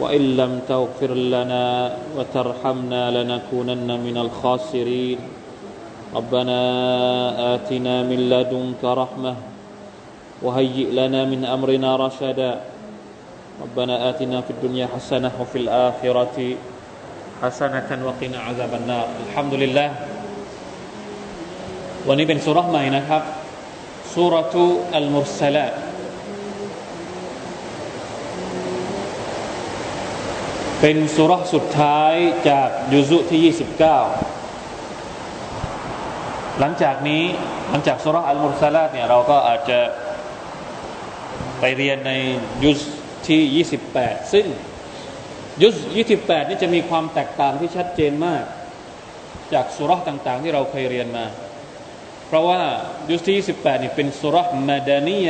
وإن لم تغفر لنا وترحمنا لنكونن من الخاسرين ربنا آتنا من لدنك رحمة وهيئ لنا من أمرنا رشدا ربنا آتنا في الدنيا حسنة وفي الآخرة حسنة وقنا عذاب النار الحمد لله วันนี้เป็นสุรษใหม่นะครับสุรทุอัลมุรสลา เป็นสุรษสุดท้ายจากยุซุที่ 29 หลังจากนี้หลังจากสุรษอัลมุสลาดเนี่ยเราก็อาจจะไปเรียนในยุสที่ 28 ซึ่งยุส28 นี่จะมีความแตกต่างที่ชัดเจนมาก จากสุรษต่างๆ ที่เราเคยเรียนมา เพราะว่ายุสที่ 28 นี่เป็นสุรษมาดานีย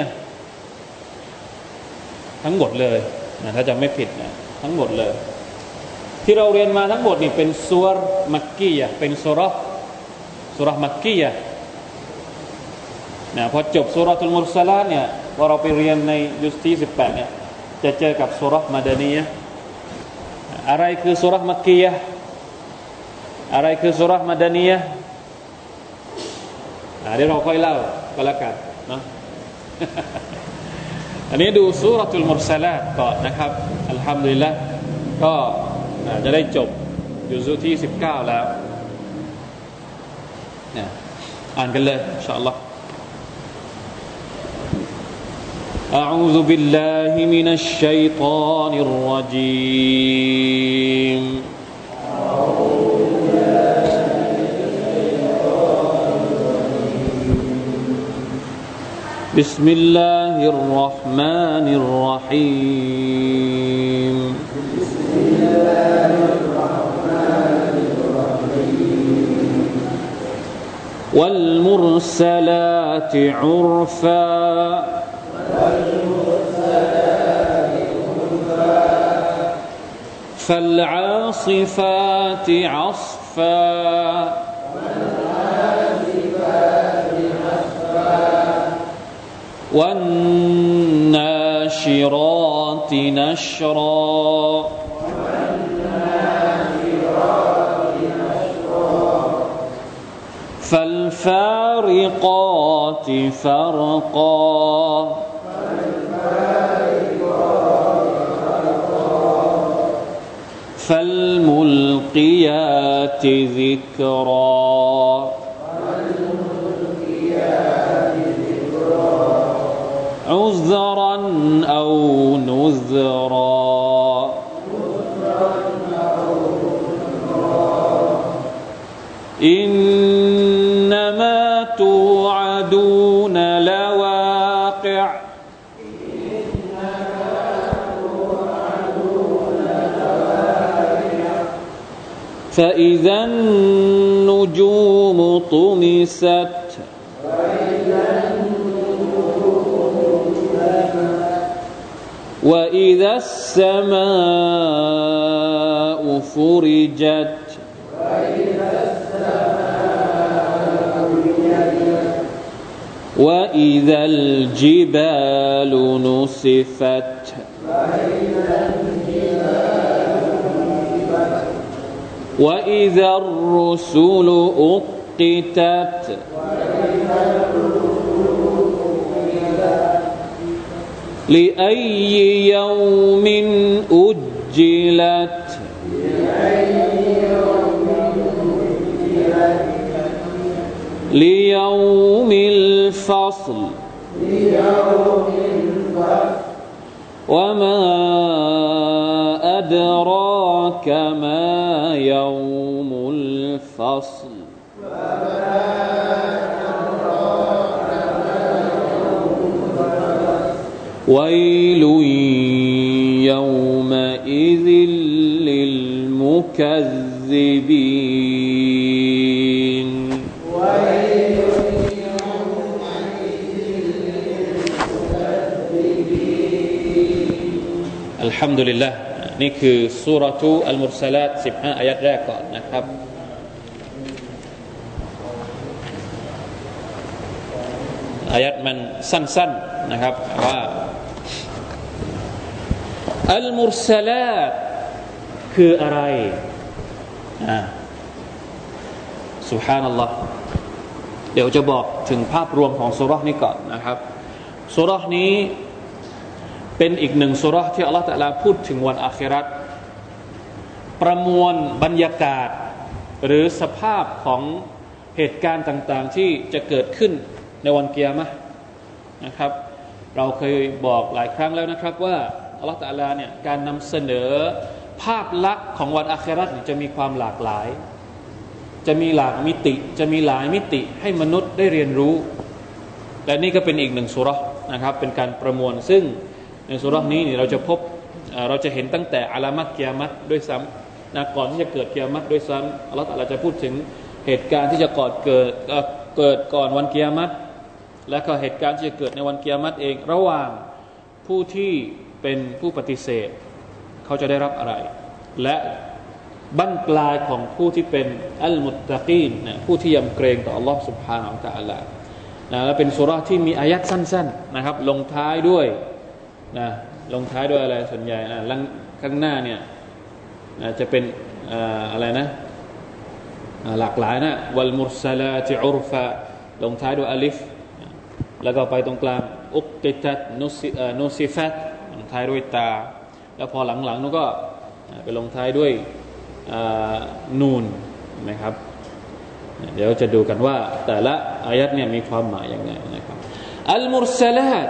ทั้งหมดเลยนะถ้าจะไม่ผิดนะทั้งหมดเลย ที่เราเรียนมาทั้งหมดนี่เป็นสุรมักกียะเป็นสุรสุรมักกียะนะพอจบสุรทุลมุสลาเนี่ยพอเราไปเรียนในยุสที่18เนี่ยจะเจอกับสุรมาดานียะอะไรคือสุรมักกียะอะไรคือสุรมาดานียะเดี๋ยวเราค่อยเล่าก็แล้วกันนะอันนี้ดูสุรทูลมุสลาก่อนนะครับอัลฮัมดุลิลละก็ จะได้จบอยู่สุที่สิบเก้าแล้วเนี่ยอ่านกันเลยอินชาอัลลอฮ์ أعوذ بالله من الشيطان الرجيم بسم الله الرحمن الرحيم والمرسلات عرفا. فالعاصفات عصفا. والناشرات نشرا. فالفارقات فرقا. فالملقيات ذكرا. عذرا أو نذرا. فإذا النجوم طمست. وإذا السماء فرجت. وإذا الجبال نسفت. وإذا الرسل أقتت لأي يوم أجلت ليوم الفصل وما أدراك ما يوم الفصل؟ ويل يومئذ للمكذبين. ويل الحمد لله นี่คือสุรทูอัลมุรสลัด15อายัดแรกก่อนนะครับ อายัดมันสั้นๆนะครับว่าอัลมุสลัดคืออะไรอ่าสุฮานัลลอฮ์เดี๋ยวจะบอกถึงภาพรวมของสุรษนี้ก่อนนะครับสุรษนี้ เป็นอีกหนึ่งสุรษที่อัลลอฮฺตะลาพูดถึงวันอาครัตประมวลบรรยากาศ หรือสภาพของเหตุการณ์ต่างๆ ที่จะเกิดขึ้นในวันเกียร์มะนะครับ เราเคยบอกหลายครั้งแล้วนะครับว่าอัลลอฮฺตะลาเนี่ยการนำเสนอภาพลักษณ์ของวันอาครัตจะมีความหลากหลาย จะมีหลากมิติ จะมีหลายมิติให้มนุษย์ได้เรียนรู้ และนี่ก็เป็นอีกหนึ่งสุรษนะครับเป็นการประมวลซึ่ง ในสุรานี้เนี่เราจะพบเราจะเห็นตั้งแต่อารามัตเกียรมัดด้วยซ้ำนะก่อนที่จะเกิดเกียรมัดด้วยซ้ำเราลอฮฺอาจะพูดถึงเหตุการณ์ที่จะก่อเกิดเกิดก่อนวันเกียรมัดและก็เหตุการณ์ที่จะเกิดในวันเกียรมัดเอง ระหว่างผู้ที่เป็นผู้ปฏิเสธ เขาจะได้รับอะไร และบั้นปลายของผู้ที่เป็นอัลมุตตะกีนผู้ที่ยำเกรงต่ออัลลอฮฺสุบฮานาอัลลอฮฺนะและเป็นสุราที่มีอายัดสั้น ๆนะครับ ลงท้ายด้วย นะลงท้ายด้วยอะไรส่วนใหญ่อ่าข้างหน้าเนี่ยจะเป็นอะไรนะหลากหลายนะวัลมุสลาติอุรฟะลงท้ายด้วยอัลิฟแล้วก็ไปตรงกลางอุกติตัตนุสินุสิฟัตลงท้ายด้วยตา แล้วพอหลังๆนู้ก็ไปลงท้ายด้วยนูนไหมครับ เดี๋ยวจะดูกันว่าแต่ละอายัดเนี่ยมีความหมายยังไงนะครับอัลมุสลาต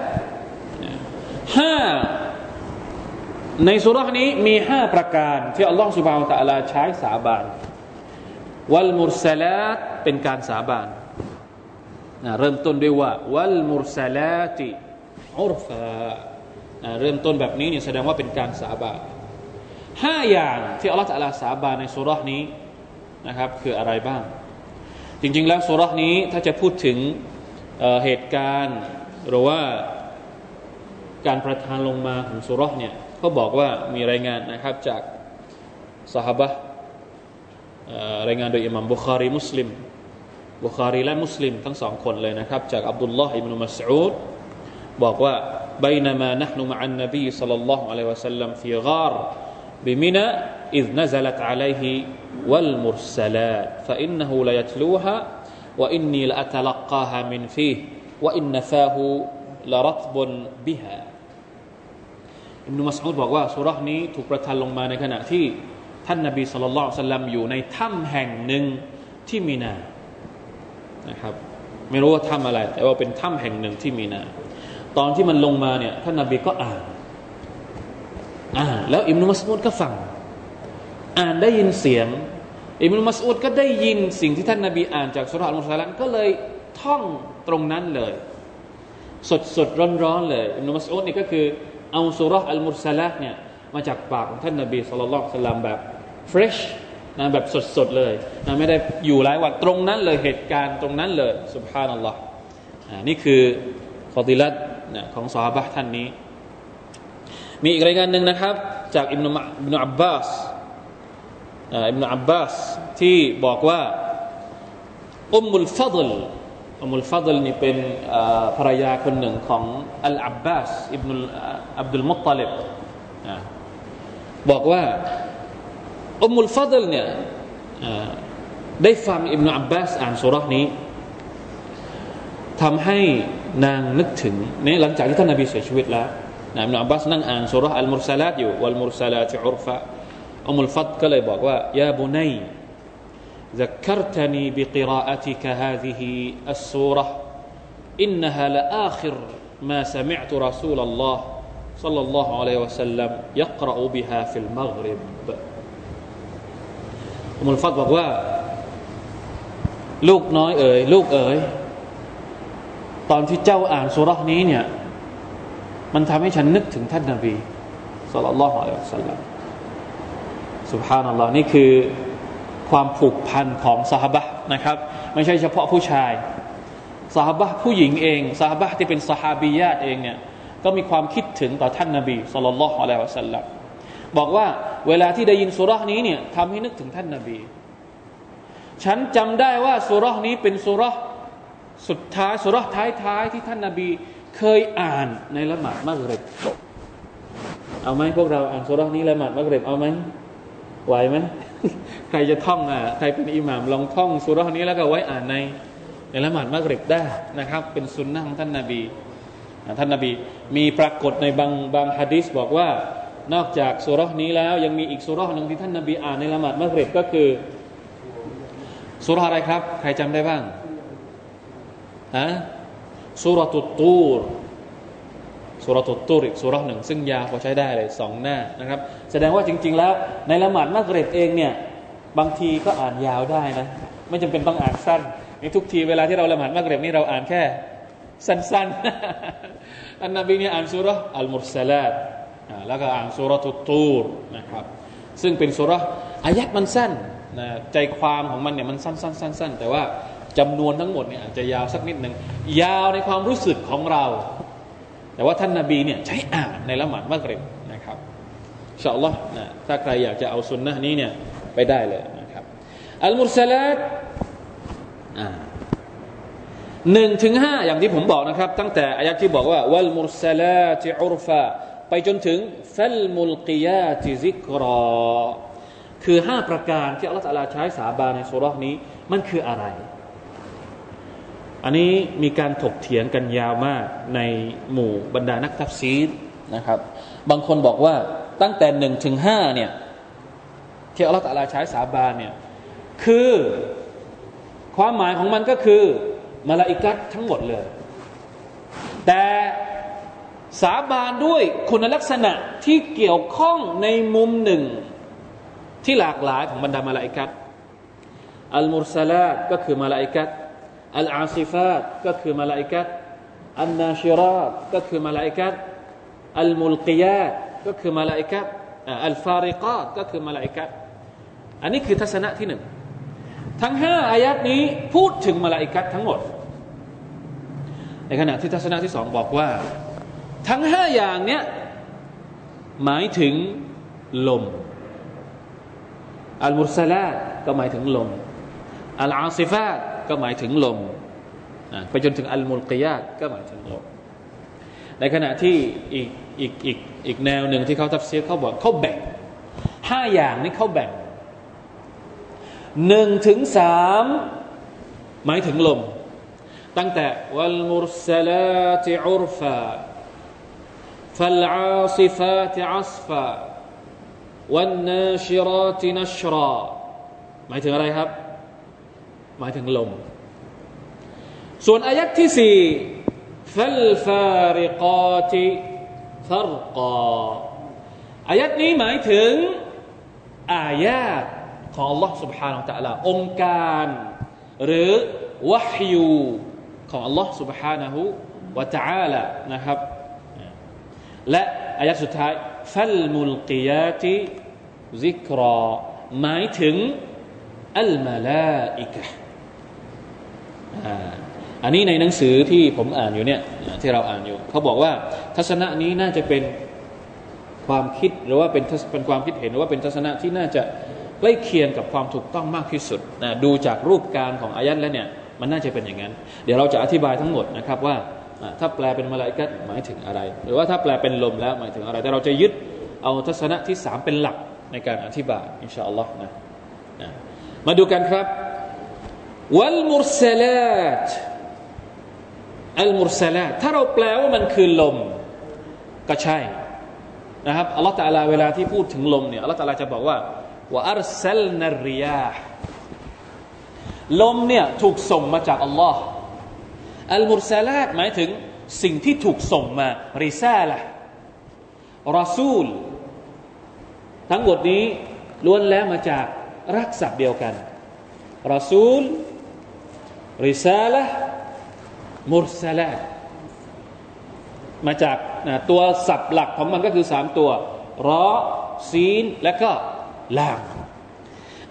ห้าในสุรานี้มีห้าประการที่อัลลอฮฺสุบานตะลาใช้สาบานวัลมุรสลาตเป็นการสาบานเริ่มต้นด้วยว่าวัลมุรสลาติอุรฟาเริ่มต้นแบบนี้เนี่ยแสดงว่าเป็นการสาบานห้าอย่างที่อัลลอฮฺตะลาสาบานในสุรานี้นะครับคืออะไรบ้าง จริง ๆ แล้วสุรานี้ถ้าจะพูดถึงเเหตุการณ์หรือว่า การประทานลงมาของสุรษเนี่ยเขาบอกว่ามีรายงานนะครับจากสหบะรายงานโดยอิหมัมบุคารีมุสลิมบุคารีและมุสลิมทั้งสองคนเลยนะครับจากอับดุลลอฮ์อิบนุมัสอูดบอกว่า بينما نحن مع النبي صلى الله عليه وسلم في غار بمنى إذ نزلت عليه والمرسلات فإنه ليتلوها وإني لأتلقاها من فيه وإن فاه لرطب بها อิบนุมัสอุดบอกว่าสุรานี้ถูกประทานลงมาในขณะที่ท่านนาบีสุลต่านสัลลัมอยู่ในถ้ำแห่งหนึ่งที่มีนา นะครับ ไม่รู้ว่าถ้ำอะไร แต่ว่าเป็นถ้ำแห่งหนึ่งที่มีนา ตอนที่มันลงมาเนี่ยท่านนาบีก็อ่าน อ่านแล้วอิบนุมัสอุดก็ฟัง อ่านได้ยินเสียง อิบนุมัสอุดก็ได้ยินสิ่งที่ท่านนาบีอ่านจากสุราอัลมุสลิมก็เลยท่องตรงนั้นเลย สดสดร้อนร้อนเลยอิบนุมัสอุดนี่ก็คือ เอาสุรอัลมุสละเนี่ยมาจากปากของท่านนบีสุลต่านสลัมแบบเฟรชนะแบบสดๆเลยนะไม่ได้อยู่หลายวันตรงนั้นเลยเหตุการณ์ตรงนั้นเลยสุบฮานัลลอฮ์นี่คือฟอติลัตนะของสาบะท่านนี้ มีอีกรายงานหนึ่งนะครับ จากอิบนุอับบาสอิบนุอับบาสที่บอกว่าอุมมุลฟัดล อุมุลฟัดลนี่เป็นภรรยาคนหนึ่งของอัลอับบาสอิบนุลอับดุลมุตตลิบบอกว่าอุมุลฟัดลเนี่ยได้ฟังอิบนุอับบาสอ่านสุรานี้ทำให้นางนึกถึงนี่หลังจากที่ท่านนบีเสียชีวิตแล้วนะอิบนุอับบาสนั่งอ่านสุราอัลมุรซาลาตอยู่วัลมุรซาลาติอุรฟะอุมุลฟัดก็เลยบอกว่ายาบุนัย ذكرتني بقراءتك هذه السورة إنها لآخر ما سمعت رسول الله صلى الله عليه وسلم يقرأ بها في المغرب มุลฟัดบอกว่า ลูกน้อยเอ๋ยลูกเอ๋ยตอนที่เจ้าอ่านสุรษนี้เนี่ยมันทำให้ฉันนึกถึงท่านนาบีสุลต่านละฮ์อัลลอฮฺสัลลัม สุภานัลลอฮ์นี่คือ ความผูกพันของสหบะนะครับ ไม่ใช่เฉพาะผู้ชายสหบะผู้หญิงเองสหบะที่เป็นสหาบีญาตเองเนี่ยก็มีความคิดถึงต่อท่านนาบีสุลต่านละฮ์อะลัยฮิวะสัลลัมบอกว่าเวลาที่ได้ยินสุรานี้เนี่ยทำให้นึกถึงท่านนาบี ฉันจำได้ว่าสุรานี้เป็นสุราสุดท้ายสุราท้ายๆที่ท่านนาบีเคยอ่านในละหมาดมักริบเอาไหมพวกเราอ่านสุรานี้ละหมาดมักริบเอาไหม ไหวไหมใครจะท่องอะใครเป็นอิหม่ามลองท่องสุรานี้แล้วก็ไว้อ่านในในละหมาดมักริบได้นะครับ เป็นสุนนะของท่านนาบีท่านนาบีมีปรากฏในบางบางฮะดิษบอกว่านอกจากสุรานี้แล้วยังมีอีกสุราหนึ่งที่ท่านนาบีอ่านในละหมาดมักริบก็คือสุรอะไรครับ ใครจำได้บ้างฮะสุรตุตูรสุรตุตูรอีกสุรหนึ่งซึ่งยาวพอใช้ได้เลยสองหน้านะครับ แสดงว่าจริง ๆ แล้ว ในละหมาดมักริบเองเนี่ยบางทีก็อ่านยาวได้นะ ไม่จำเป็นต้องอ่านสั้นในทุกทีเวลาที่เราละหมาดมักริบนี่เราอ่านแค่ สั้นๆอันนบีเนี่ยอ่านสุรอัลมุสลาดแล้วก็อ่านสุรตุตูรนะครับซึ่งเป็นสุรอายัดมันสั้นนะใจความของมันเนี่ยมันสั้นๆๆแต่ว่าจำนวนทั้งหมดเนี่ยอาจจะยาวสักนิดหนึ่งยาวในความรู้สึกของเรา แต่ว่าท่านนาบีเนี่ยใช้อ่านในละหมาดมักริบนะครับ ชอัลลอฮ์นะถ้าใครอยากจะเอาสุนนะนี้เนี่ยไปได้เลยนะครับอัลมุรสลาดหนึ่งถึงห้าอย่างที่ผมบอกนะครับ ตั้งแต่อายัที่บอกว่าวัลมุรสลาติอุรฟาไปจนถึงฟัลมุลกิยาติซิกรอคือห้าประการที่อัลลอฮฺใช้สาบานในสุรษนี้มันคืออะไร อันนี้มีการถกเถียงกันยาวมากในหมู่บรรดานักตัฟซีรนะครับ บางคนบอกว่า ตั้งแต่หนึ่งถึงห้าเนี่ยที่อัลลอฮฺ تعالىใช้สาบานเนี่ยคือความหมายของมันก็คือมาลาอิกัดทั้งหมดเลย แต่สาบานด้วยคุณลักษณะที่เกี่ยวข้องในมุมหนึ่งที่หลากหลายของบรรดามาลาอิกัดالمرسلات ก็คือมาลาอิกัดالعاصفات ก็คือมาลาอิกัตالناشرات ก็คือมาลาอิกัตالملقيات ก็คือมาลาอิกัตالفارقات ก็คือมาลาอิกัตอันนี้คือทัศนะที่หนึ่งทั้งห้าอายัดนี้พูดถึงมาลาอิกัตทั้งหมด ในขณะที่ทัศนะที่สองบอกว่า ทั้งห้าอย่างเนี้ยหมายถึงลม อัลมุสลาตก็หมายถึงลม อัลอาซิฟาตก็หมายถึงลมไปจนถึงอัลมุลกิยาตก็หมายถึงลม ในขณะที่อีก อีกอีกอีกแนวหนึ่งที่เขาทับเสียเขาบอกเขาแบ่งห้าอย่างนี้เขาแบ่งหนึ่งถึงสามหมายถึงลม ตั้งแต่วัลมุรสลาติอุรฟาฟัลอาซิฟาติอัสฟาวันนาชิราตินัชรา หมายถึงอะไรครับ หมายถึงลม ส่วนอายักที่สี่ฟัลฟาริกาติ ฟารกาอายัดนี้หมายถึงอายาตของ Allah سبحانه และ تعالى องค์การ หรือวะฮยูของ Allah سبحانه และ تعالى นะครับ และอายัดสุดท้ายฟัลมุลกิยาติซิกรอหมายถึงอัลมาลาอิกะ อันนี้ในหนังสือที่ผมอ่านอยู่เนี่ยที่เราอ่านอยู่ เขาบอกว่าทัศนะนี้น่าจะเป็นความคิดหรือว่าเป็นเป็นความคิดเห็นหรือว่าเป็นทัศนะที่น่าจะใกล้เคียงกับความถูกต้องมากที่สุดนะดูจากรูปการของอายัดแล้วเนี่ยมันน่าจะเป็นอย่างนั้น เดี๋ยวเราจะอธิบายทั้งหมดนะครับว่าถ้าแปลเป็นมาลายกัหมายถึงอะไร หรือว่าถ้าแปลเป็นลมแล้วหมายถึงอะไร แต่เราจะยึดเอาทัศนะที่สามเป็นหลักในการอธิบายอินชาอัลลอฮ์นะมาดูกันครับวัลมุรสลาต อัลมุรสลาถ้าเราแปลว่ามันคือลม ก็ใช่นะครับอัลลอฮฺตะลาเวลาที่พูดถึงลมเนี่ยอัลลอฮฺตะลาจะบอกว่าว่าอัลเซลนาริยาลมเนี่ยถูกส่งมาจากอัลลอฮ์อัลมุรสลาหมายถึงสิ่งที่ถูกส่งมาริซาละรอซูล ทั้งหมดนี้ล้วนแล้วมาจากรักษาเดียวกันรอซูลริซาละ มุรซาละมาจากตัวศัพท์หลักของมันก็คือสามตัวراء سين และก็ لام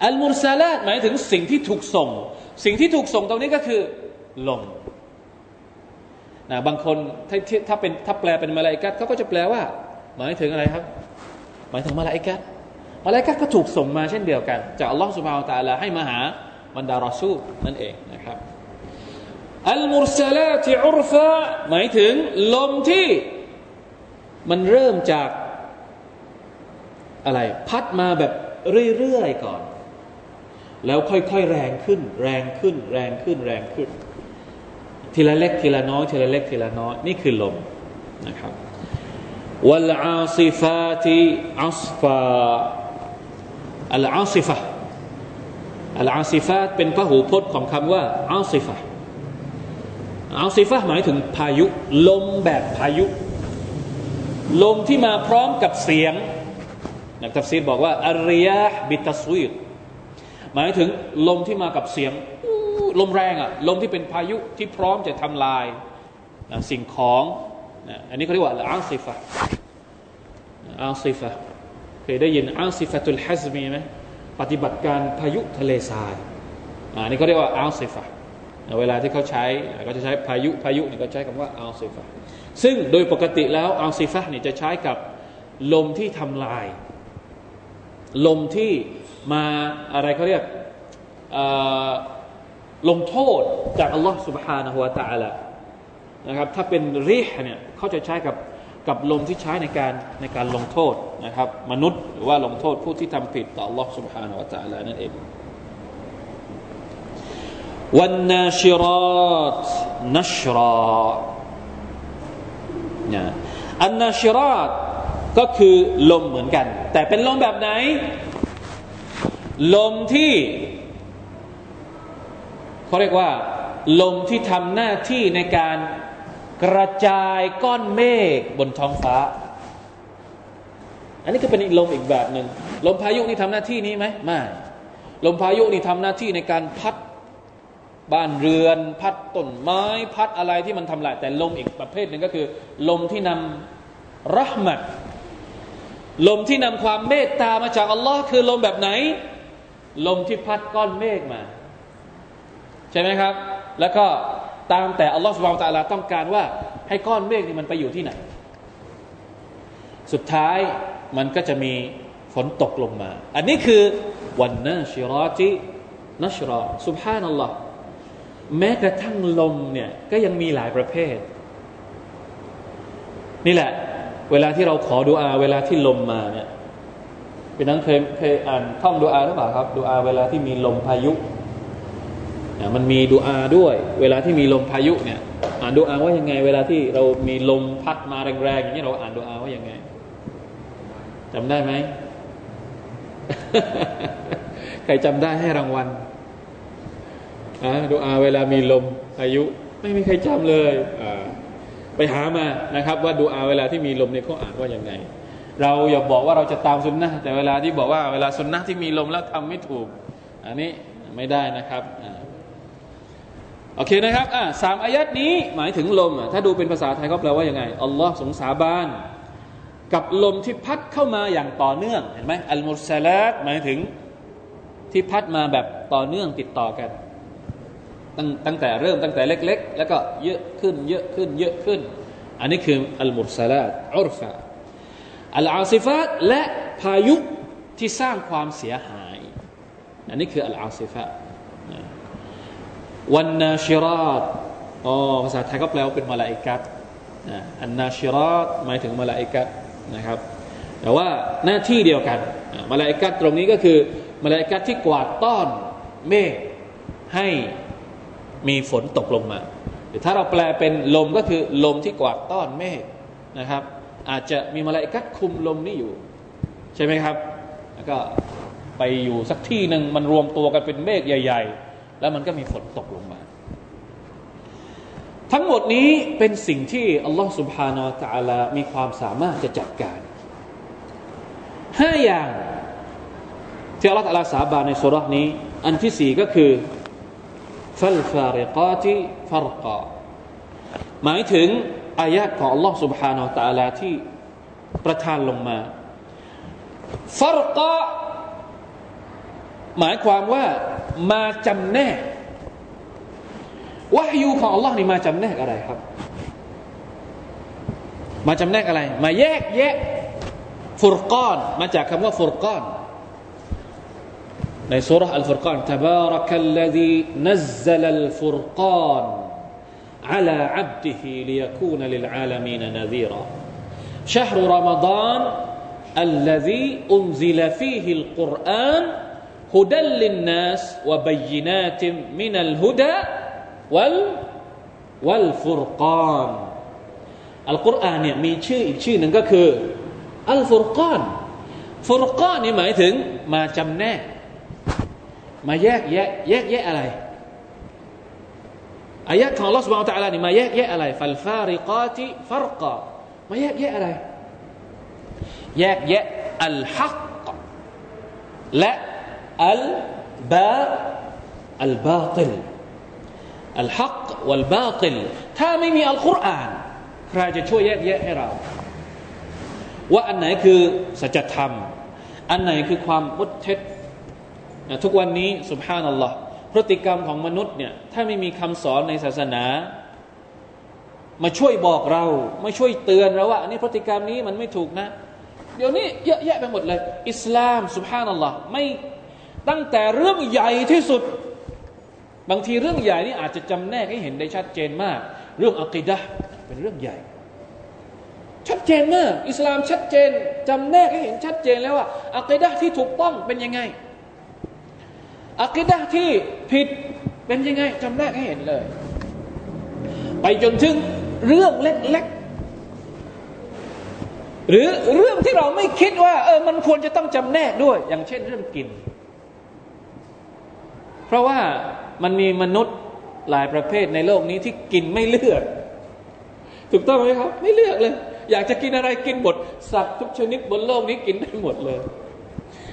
المرسلاتหมายถึงสิ่งที่ถูกส่ง สิ่งที่ถูกส่งตรงนี้ก็คือลมนะบางคนถ้าถ้าเป็นถ้าแปลเป็นมาลาอิกัตเขาก็จะแปลว่า หมายถึงอะไรครับ หมายถึงมาลาอิกัตมาลาอิกัตก็ถูกส่งมาเช่นเดียวกัน จากอัลลอฮฺ سبحانه وتعالىให้มาหาบรรดารอซูลนั่นเองนะครับ อัลมุรซาลาติอุรฟะหมายถึงลมที่มันเริ่มจากอะไร พัดมาแบบเรื่อยๆก่อน แล้วค่อยๆแรงขึ้น แรงขึ้น แรงขึ้น แรงขึ้น ทีละเล็กทีละน้อยทีละเล็กทีละน้อยนี่คือลมนะครับวัลอาซิฟาติอัสฟาอัลอาซิฟะอัลอาซิฟาตเป็นพหูพจน์ของคำว่าอาซิฟะ อาซิฟะหมายถึงพายุ ลมแบบพายุ ลมที่มาพร้อมกับเสียงนักตัฟซีรบอกว่าอาริยาบิตสวีดหมายถึงลมที่มากับเสียง ลมแรงอะลมที่เป็นพายุที่พร้อมจะทำลายสิ่งของอันนี้เขาเรียกว่าอาซิฟะอาซิฟะเคยได้ยินعاصفة الحزمไหมปฏิบัติการพายุทะเลทรายอันนี้เขาเรียกว่า عاصفة เวลาที่เขาใช้ก็จะใช้พายุพายุนี่ก็ใช้คำว่าอาซิฟะซึ่งโดยปกติแล้วอาซิฟะนี่จะใช้กับลมที่ทำลายลมที่มาอะไรเขาเรียกลงโทษจากอัลลอฮ์ سبحانه และ تعالى นะครับถ้าเป็นริห์เนี่ยเขาจะใช้กับกับลมที่ใช้ในการในการลงโทษนะครับมนุษย์หรือว่าลงโทษผู้ที่ทำผิดต่อ Allah سبحانه และ تعالى นั่นเอง วันนาชิรัตนัชรานี่ยอันนาชิรัตก็คือลมเหมือนกัน แต่เป็นลมแบบไหน ลมที่เขาเรียกว่า ลมที่ทำหน้าที่ในการกระจายก้อนเมฆบนท้องฟ้า อันนี้ก็เป็นอีกลมอีกแบบหนึ่งลมพายุนี่ทำหน้าที่นี้ไหมไม่ลมพายุนี่ทำหน้าที่ในการพัด บ้านเรือน พัดต้นไม้ พัดอะไรที่มันทำลายแต่ลมอีกประเภทหนึ่งก็คือ ลมที่นำรหมัดลมที่นำความเมตตามาจากอัลลอฮ์คือลมแบบไหน ลมที่พัดก้อนเมฆมา ใช่ไหมครับ แล้วก็ตามแต่อัลลอฮ์สุบานตะลาต้องการว่าให้ก้อนเมฆนี่มันไปอยู่ที่ไหน สุดท้ายมันก็จะมีฝนตกลงมา อันนี้คือวันนาชิรอจินัชรอสุบฮานัลลอฮ์ แม้กระทั่งลมเนี่ยก็ยังมีหลายประเภท นี่แหละ เวลาที่เราขอดูอา เวลาที่ลมมาเนี่ยเป็นนั้นเคยเคยอ่านท่องดูอาหรือเปล่าครับดูอาเวลาที่มีลมพายุเนี่ยมันมีดูอาด้วย เวลาที่มีลมพายุเนี่ยอ่านดูอาว่ายังไง เวลาที่เรามีลมพัดมาแรงๆอย่างนี้เราอ่านดูอาว่ายังไงจำได้ไหม ใครจำได้ให้รางวัล อ่าดูอาเวลามีลมพายุ ไม่มีใครจำเลยอไปหามานะครับ ว่าดูอาเวลาที่มีลมเนี่ยเขาอ่านว่ายังไง เราอย่าบอกว่าเราจะตามสุนนะแต่เวลาที่บอกว่าเวลาสุนนะที่มีลมแล้วทำไม่ถูก อันนี้ไม่ได้นะครับโอเคนะครับอ่าสามอายัดนี้หมายถึงลมถ้าดูเป็นภาษาไทยเขาแปลว่ายังไงอัลลอฮ์สงสาบานกับลมที่พัดเข้ามาอย่างต่อเนื่องเห็นไหมอัลมุสลัดหมายถึงที่พัดมาแบบต่อเนื่องติดต่อกัน ตั้งตั้งแต่เริ่มตั้งแต่เล็ก ๆ แล้วก็เยอะขึ้นเยอะขึ้นเยอะขึ้น อันนี้คืออัลมุสลาตอุรฟะอัลอาซิฟาตและพายุที่สร้างความเสียหาย อันนี้คืออัลอาซิฟะวันนาชิรัตอ๋อภาษาไทยก็แปลว่าเป็นมาลาอิกัตอันนาชิรัตหมายถึงมาลาอิกัตนะครับ แต่ว่าหน้าที่เดียวกันมาลาอิกัตตรงนี้ก็คือมาลาอิกัตที่กวาดต้อนเมฆให้ มีฝนตกลงมาถ้าเราแปลเป็นลมก็คือลมที่กวาดต้อนเมฆนะครับ อาจจะมีมาลายกัดคุมลมนี้อยู่ ใช่ไหมครับ แล้วก็ไปอยู่สักที่หนึ่งมันรวมตัวกันเป็นเมฆใหญ่ ๆ แล้วมันก็มีฝนตกลงมา ทั้งหมดนี้เป็นสิ่งที่อัลลอฮฺสุบฮานาอัลลอฮมีความสามารถจะจัดการห้าอย่างที่อัลลอฮฺสาบานในสุรานี้ อันที่สี่ก็คือ ฟัลฟาริกาติฟารกาหมายถึงอายะของ Allah سبحانه และ تعالى ที่ประทานลงมาฟารกา หมายความว่ามาจำแนกวะฮยูของอัลลอฮ์นี่มาจำแนกอะไรครับ มาจำแนกอะไร มาแยกแยะฟุรกอนมาจากคำว่าฟุรกอน ในสุรษอัลฟุรกาน تبارك الذي نزل الفرقان على عبده ليكون للعالمين نذيرا شهر رمضان الذي أنزل فيه القرآن هدى للناس وبينات من الهدى وال والفرقان القرآن เนี่ยมีชื่ออีกชื่อหนึ่งก็คืออัลฟุรกานฟุรกานนี่หมายถึงมาจำแนก มาแยกแยะแยกแยะอะไรอายะของลอสบองตะลานี่มาแยกแยะอะไรฟัลฟาริกาติฟัรกามาแยกแยะอะไร ทุกวันนี้สุบฮานัลลอฮ์พฤติกรรมของมนุษย์เนี่ยถ้าไม่มีคำสอนในศาสนา มาช่วยบอกเรา มาช่วยเตือนเราว่าอันนี้พฤติกรรมนี้มันไม่ถูกนะ เดี๋ยวนี้เยอะแยะไปหมดเลย อิสลามสุบฮานัลลอฮ์ไม่ตั้งแต่เรื่องใหญ่ที่สุด บางทีเรื่องใหญ่นี่อาจจะจำแนกให้เห็นได้ชัดเจนมาก เรื่องอักิดะเป็นเรื่องใหญ่ ชัดเจนมาก อิสลามชัดเจนจำแนกให้เห็นชัดเจนแล้วว่าอักิดะที่ถูกต้องเป็นยังไง อักิดะที่ผิดเป็นยังไงจำแนกให้เห็นเลย ไปจนถึงเรื่องเล็กๆหรือเรื่องที่เราไม่คิดว่า เออมันควรจะต้องจำแนกด้วย อย่างเช่นเรื่องกิน เพราะว่ามันมีมนุษย์หลายประเภทในโลกนี้ที่กินไม่เลือก ถูกต้องไหมครับ ไม่เลือกเลย อยากจะกินอะไรกินหมด สัตว์ทุกชนิดบนโลกนี้กินได้หมดเลย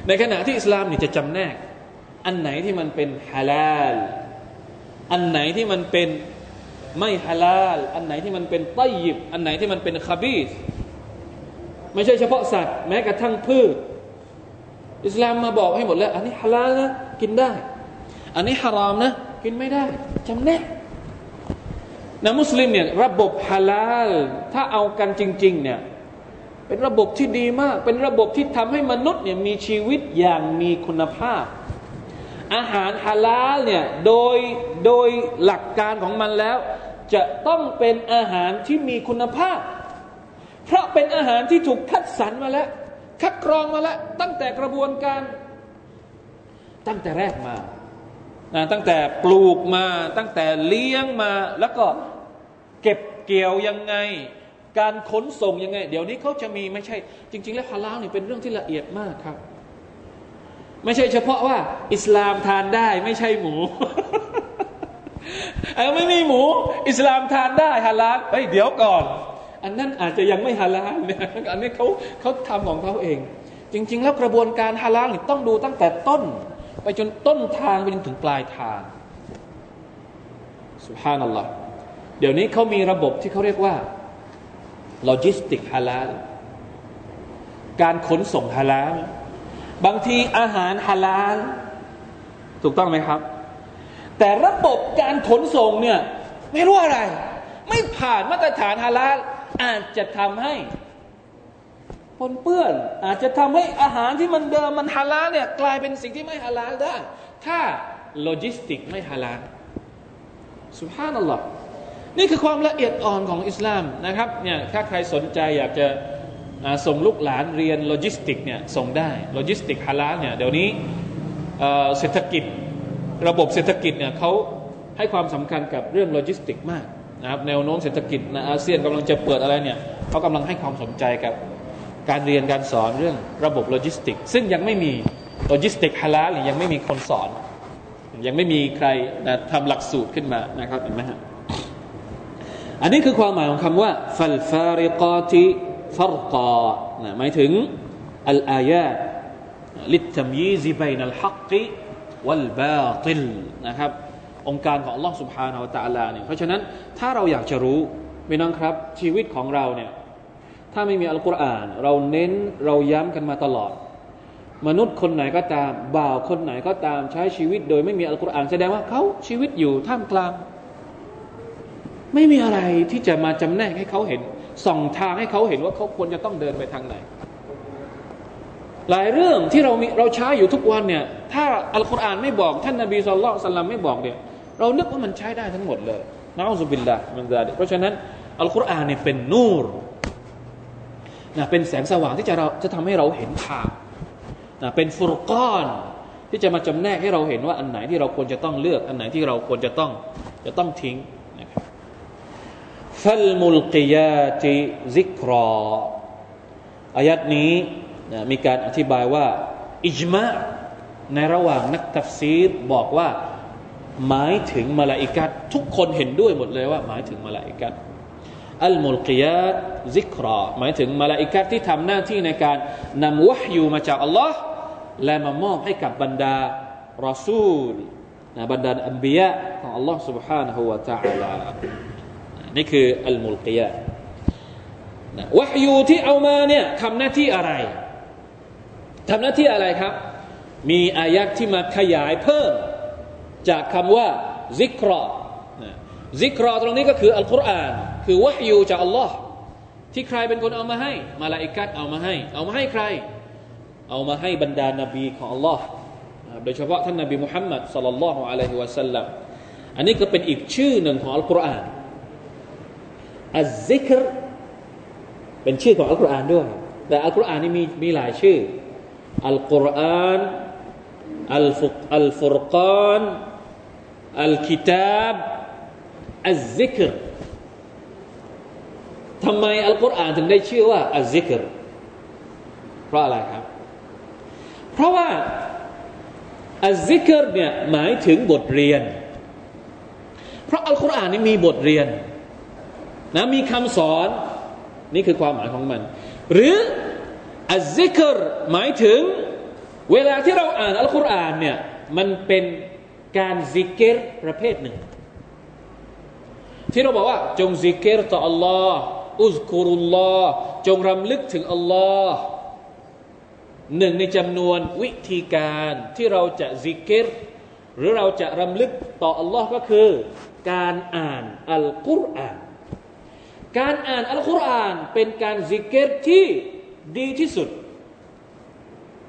ในขณะที่อิสลามนี่จะจำแนก อันไหนที่มันเป็นฮาลาล อันไหนที่มันเป็นไม่ฮาลาล อันไหนที่มันเป็นไตยิบ อันไหนที่มันเป็นคาบีสไม่ใช่เฉพาะสัตว์ แม้กระทั่งพืช อิสลามมาบอกให้หมดแล้ว อันนี้ฮาลาลนะกินได้ อันนี้ฮารามนะ กินไม่ได้จำแนกนะมุสลิมเนี่ยระบบฮาลาล ถ้าเอากันจริง ๆ เนี่ยเป็นระบบที่ดีมาก เป็นระบบที่ทำให้มนุษย์เนี่ยมีชีวิตอย่างมีคุณภาพ อาหารฮาลาลเนี่ยโดยโดยหลักการของมันแล้ว จะต้องเป็นอาหารที่มีคุณภาพ เพราะเป็นอาหารที่ถูกคัดสรรมาแล้ว คัดกรองมาแล้ว ตั้งแต่กระบวนการ ตั้งแต่แรกมานะตั้งแต่ปลูกมาตั้งแต่เลี้ยงมา แล้วก็เก็บเกี่ยวยังไง การขนส่งยังไง เดี๋ยวนี้เขาจะมีไม่ใช่ จริง ๆ แล้วฮาลาลนี่เป็นเรื่องที่ละเอียดมากครับ ไม่ใช่เฉพาะว่า อิสลามทานได้ ไม่ใช่หมูเออไม่มีหมู อิสลามทานได้ฮาลาลเฮ้ยเดี๋ยวก่อน อันนั้นอาจจะยังไม่ฮาลาลเนี่ยอันนี้เขาเขาทำของเขาเอง จริง ๆ แล้วกระบวนการฮาลาลต้องดูตั้งแต่ต้น ไปจนต้นทางไปจนถึงปลายทางسبحان اللهเดี๋ยวนี้เขามีระบบที่เขาเรียกว่าโลจิสติกฮาลาลการขนส่งฮาลาล บางทีอาหารฮาลาลถูกต้องไหมครับ แต่ระบบการขนส่งเนี่ยไม่รู้อะไร ไม่ผ่านมาตรฐานฮาลาลอาจจะทำให้ปนเปื้อน อาจจะทำให้อาหารที่มันเดิมมันฮาลาลเนี่ยกลายเป็นสิ่งที่ไม่ฮาลาลได้ ถ้าโลจิสติกไม่ฮาลาลسبحان اللهนี่คือความละเอียดอ่อนของอิสลามนะครับเนี่ยถ้าใครสนใจอยากจะ ส่งลูกหลานเรียนโลจิสติกเนี่ยส่งได้โลจิสติกฮาลาลเนี่ยเดี๋ยวนี้เศรษฐกิจระบบเศรษฐกิจเนี่ยเขาให้ความสำคัญกับเรื่องโลจิสติกมากนะครับแนวโน้มเศรษฐกิจในอาเซียนกำลังจะเปิดอะไรเนี่ยเขากำลังให้ความสนใจกับการเรียนการสอนเรื่องระบบโลจิสติก ซึ่งยังไม่มีโลจิสติกฮาลาลยังไม่มีคนสอน ยังไม่มีใครนะทำหลักสูตรขึ้นมานะครับเห็นไหมฮะอันนี้คือความหมายของคำว่าฟัลฟาริกาติ ฟัรกานะหมายถึงอัลอายาลิตมยีซิบัยนัลฮักกิวัลบาติลนะครับองค์การของ Allah سبحانه และ تعالى เนี่ยเพราะฉะนั้นถ้าเราอยากจะรู้พี่น้องครับชีวิตของเราเนี่ยถ้าไม่มีอัลกุรอานเราเน้นเราย้ำกันมาตลอด มนุษย์คนไหนก็ตาม บ่าวคนไหนก็ตามใช้ชีวิตโดยไม่มีอัลกุรอานแสดงว่าเขาชีวิตอยู่ท่ามกลาง ไม่มีอะไรที่จะมาจำแนกให้เขาเห็น ส่องทางให้เขาเห็นว่าเขาควรจะต้องเดินไปทางไหน หลายเรื่องที่เรามีเราใช้อยู่ทุกวันเนี่ย ถ้าอัลกุรอานไม่บอก ท่านนบีสุลต่านไม่บอกเนี่ย เรานึกว่ามันใช้ได้ทั้งหมดเลยนะอัลลอฮฺบิลละมันจะเพราะฉะนั้นอัลกุรอานเนี่ยเป็นนูรนะเป็นแสงสว่างที่จะเราจะทำให้เราเห็นทางนะเป็นฟุรกอนที่จะมาจำแนกให้เราเห็นว่าอันไหนที่เราควรจะต้องเลือก อันไหนที่เราควรจะต้องจะต้องทิ้ง ฟัลมุลกิยาติซิกรออายัดนี้นะมีการอธิบายว่าอิจมะในระหว่างนักตัฟซีรบอกว่าหมายถึงมาลาอิกัดทุกคนเห็นด้วยหมดเลยว่า หมายถึงมาลาอิกัดอัลมุลกิยาตซิกรอหมายถึงมาลาอิกัดที่ทำหน้าที่ในการนำวะฮยูมาจากอัลลอฮ์และมามอบให้กับบรรดารอซูลนะบรรดาอัมบียะของอัลลอฮ์ سبحانه และ تعالى นี่คืออัลมุลกิยาตวะฮยูที่เอามาเนี่ยทำหน้าที่อะไรทำหน้าที่อะไรครับ มีอายัดที่มาขยายเพิ่ม จากคำว่าซิกรอซิกรอตรงนี้ก็คืออัลกุรอาน คือวะฮยูจากอัลลอฮ์ที่ใครเป็นคนเอามาให้ มาลาอิกัดเอามาให้ เอามาให้ใคร เอามาให้บรรดานาบีของอัลลอฮ์โดยเฉพาะท่านนาบีมุฮัมมัดصلى الله عليه وسلمอันนี้ก็เป็นอีกชื่อหนึ่งของอัลกุรอาน الذكرเป็นชื่อของอัลกุรอานด้วย แต่อัลกุรอานนี่มีมีหลายชื่ออัลกุรอานالفر الفرقان الكتاب الذكرทำไมอัลกุรอานถึงได้ชื่อว่าอัลซิกรเพราะอะไรครับ เพราะว่าอัลซิกรเนี่ยหมายถึงบทเรียน เพราะอัลกุรอานนี่มีบทเรียน นะมีคำสอนนี่คือความหมายของมัน หรืออัลซิกรหมายถึง เวลาที่เราอ่านอัลกุรอานเนี่ยมันเป็นการซิกเกตประเภทหนึ่ง ที่เราบอกว่าจงซิกเกตต่ออัลลอฮ์อุสกุรุลลอฮ์จงรำลึกถึงอัลลอฮ์หนึ่งในจำนวนวิธีการที่เราจะซิเกรหรือเราจะรำลึกต่ออัลลอฮ์ก็คือ การอ่านอัลกุรอาน การอ่านอัลกุรอานเป็นการซิเกรที่ดีที่สุด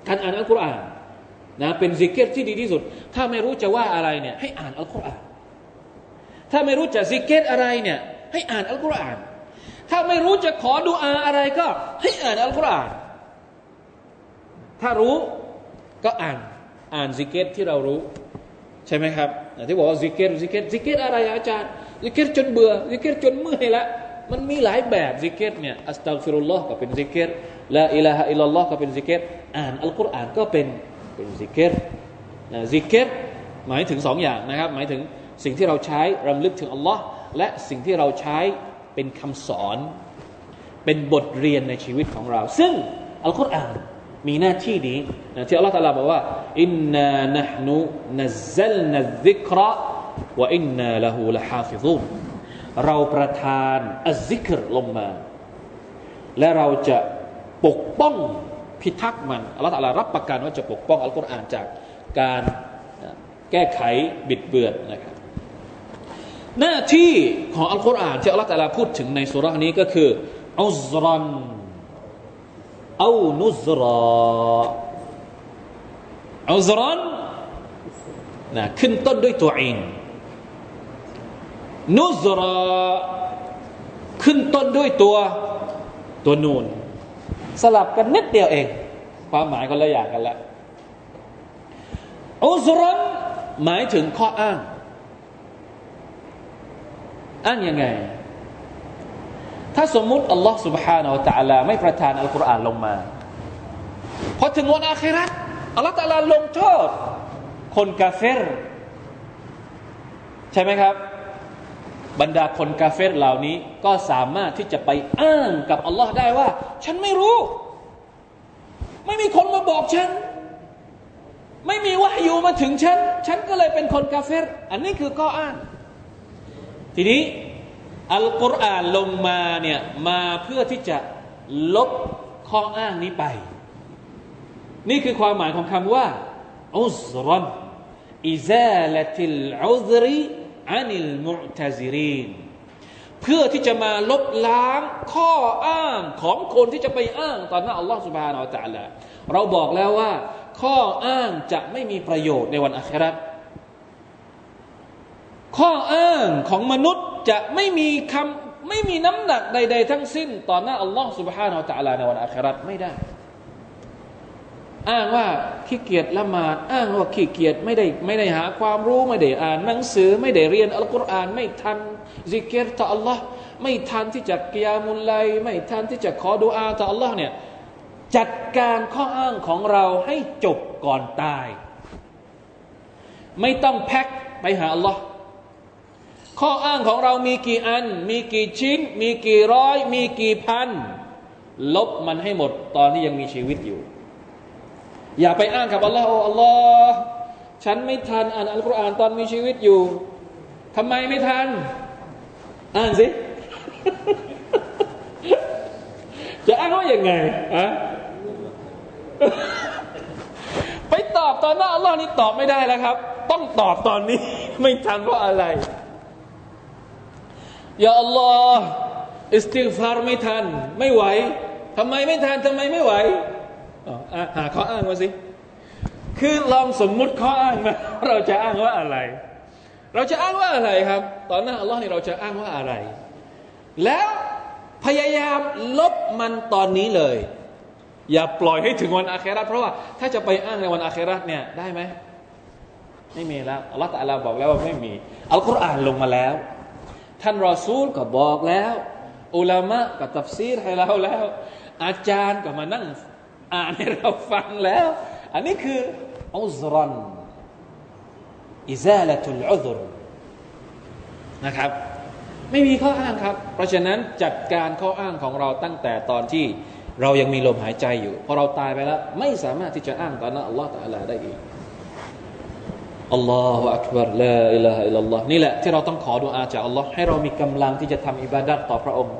การอ่านอัลกุรอานนะเป็นซิเกรที่ดีที่สุด ถ้าไม่รู้จะว่าอะไรเนี่ยให้อ่านอัลกุรอาน ถ้าไม่รู้จะซิเกรอะไรเนี่ยให้อ่านอัลกุรอาน ถ้าไม่รู้จะขอดุอาอะไรก็ ให้อ่านอัลกุรอาน ถ้ารู้ก็อ่านอ่านซิเกรที่เรารู้ ใช่ไหมครับที่บอกว่าซิกเกตซิกเกตซิกเกตอะไรอาจารย์ซิกเกตจนเบื่อซิกเกตจนเมื่อยและ มันมีหลายแบบซิกเกตเนี่ยอัสตัฟิรุลลอฮ์ก็เป็นซิกเกตละอิลาฮะอิลลัลลอฮ์ก็เป็นซิกเกตอ่านอัลกุรอานก็เป็นเป็นซิกเกตนะซิกเกตหมายถึงสองอย่างนะครับ หมายถึงสิ่งที่เราใช้รำลึกถึงอัลลอฮ์และสิ่งที่เราใช้เป็นคำสอน เป็นบทเรียนในชีวิตของเรา ซึ่งอัลกุรอานมีหน้าที่นี้นะที่อัลลอฮฺตาลาบอกว่าإنا نحن نزلنا الذكر وإنا له لحافظون เราประทานอัซิกรลงมา และเราจะปกป้องพิทักษ์มันอัลลอฮฺรับประกันว่าจะปกป้องอัลกุรอานจากการแก้ไขบิดเบือนนะครับหน้าที่ของอัลกุรอานที่อัลลอฮฺพูดถึงในสุรานี้ก็คืออุซรันเอานุซรออุซรันนะขึ้นต้นด้วยตัวอิน นุซรอขึ้นต้นด้วยตัวตัวนูนสลับกันนิดเดียวเอง ความหมายก็ละอย่างกันแล้วอุซรันหมายถึงข้ออ้าง อ้างยังไง ถ้าสมมุติอัลลอฮ์ سبحانه และ تعالى ไม่ประทานอัลกุรอานลงมาพอถึงวันอาคิรัตอัลลอฮ์ตะลาลงโทษ คนกาเฟรใช่ไหมครับ บรรดาคนกาเฟรเหล่านี้ก็สามารถที่จะไปอ้างกับอัลลอฮ์ได้ว่า ฉันไม่รู้ ไม่มีคนมาบอกฉัน ไม่มีวาอยู่มาถึงฉัน ฉันก็เลยเป็นคนกาเฟรอันนี้คือข้ออ้าง ทีนี้อัลกุรอานลงมาเนี่ยมาเพื่อที่จะลบข้ออ้างนี้ไป นี่คือความหมายของคำว่าعذرا إزالة العذر عن المعتذرين เพื่อที่จะมาลบล้างข้ออ้างของคนที่จะไปอ้างตอนหน้าอัลลอฮฺ سبحانه وتعالى เราบอกแล้วว่า ข้ออ้างจะไม่มีประโยชน์ในวันอาคิเราะฮฺข้ออ้างของมนุษย์จะไม่มีคำไม่มีน้ำหนักใด ๆ ทั้งสิ้น ต่อหน้าอัลลอฮฺ سبحانه وتعالى ในวันอาคิเราะฮฺไม่ได้ อ้างว่าขี้เกียจละหมาดอ้างว่าขี้เกียจไม่ได้ไม่ได้หาความรู้ไม่ได้อ่านหนังสือไม่ได้เรียนอัลกุรอาน ไม่ทันซิกเกตต่ออัลลอฮ์ไม่ทันที่จะกิยามุลไลไม่ทันที่จะขอดุอาต่ออัลลอฮ์เนี่ยจัดการข้ออ้างของเราให้จบก่อนตาย ไม่ต้องแพ็คไปหาอัลลอฮ์ข้ออ้างของเรามีกี่อัน มีกี่ชิ้น มีกี่ร้อย มีกี่พัน ลบมันให้หมดตอนที่ยังมีชีวิตอยู่ อย่าไปอ้างกับอัลลอฮ์โอ้อัลลอฮ์ฉันไม่ทันอ่านอัลกุรอานตอนมีชีวิตอยู่ทำไมไม่ทัน อ่านสิ จะอ้างว่าอย่างไงอะไปตอบตอนหน้าอัลลอฮ์นี่ตอบไม่ได้แล้วครับ ต้องตอบตอนนี้ ไม่ทันเพราะอะไรอย่าอัลลอฮ์อิสติฟารไม่ทัน ไม่ไหวทำไมไม่ทันทำไมไม่ไหว หาข้ออ้างมาสิ คือลองสมมุติข้ออ้างมา เราจะอ้างว่าอะไร เราจะอ้างว่าอะไรครับ ตอนหน้าอัลลอฮ์นี่เราจะอ้างว่าอะไร แล้วพยายามลบมันตอนนี้เลย อย่าปล่อยให้ถึงวันอาคราเพราะว่าถ้าจะไปอ้างในวันอาคราเนี่ยได้ไหมไม่มีแล้วอัลลอฮฺตะลาบอกแล้วว่าไม่มีอัลกุรอานลงมาแล้ว ท่านรอซูลก็บอกแล้ว อุลามะก็ตัฟซีรให้เราแล้ว อาจารย์ก็มานั่ง อ่านให้เราฟังแล้ว อันนี้คืออุซรันอิซาลตุลอุซรนะครับ ไม่มีข้ออ้างครับ เพราะฉะนั้นจัดการข้ออ้างของเราตั้งแต่ตอนที่เรายังมีลมหายใจอยู่ พอเราตายไปแล้ว ไม่สามารถที่จะอ้างต่อหน้าอัลลอฮฺตาลาได้อีกالله أكبر لا إله إلا الله นี่แหละที่เราต้องขอดุอาจากอัลลอฮ์ให้เรามีกำลังที่จะทำอิบาดัตต่อพระองค์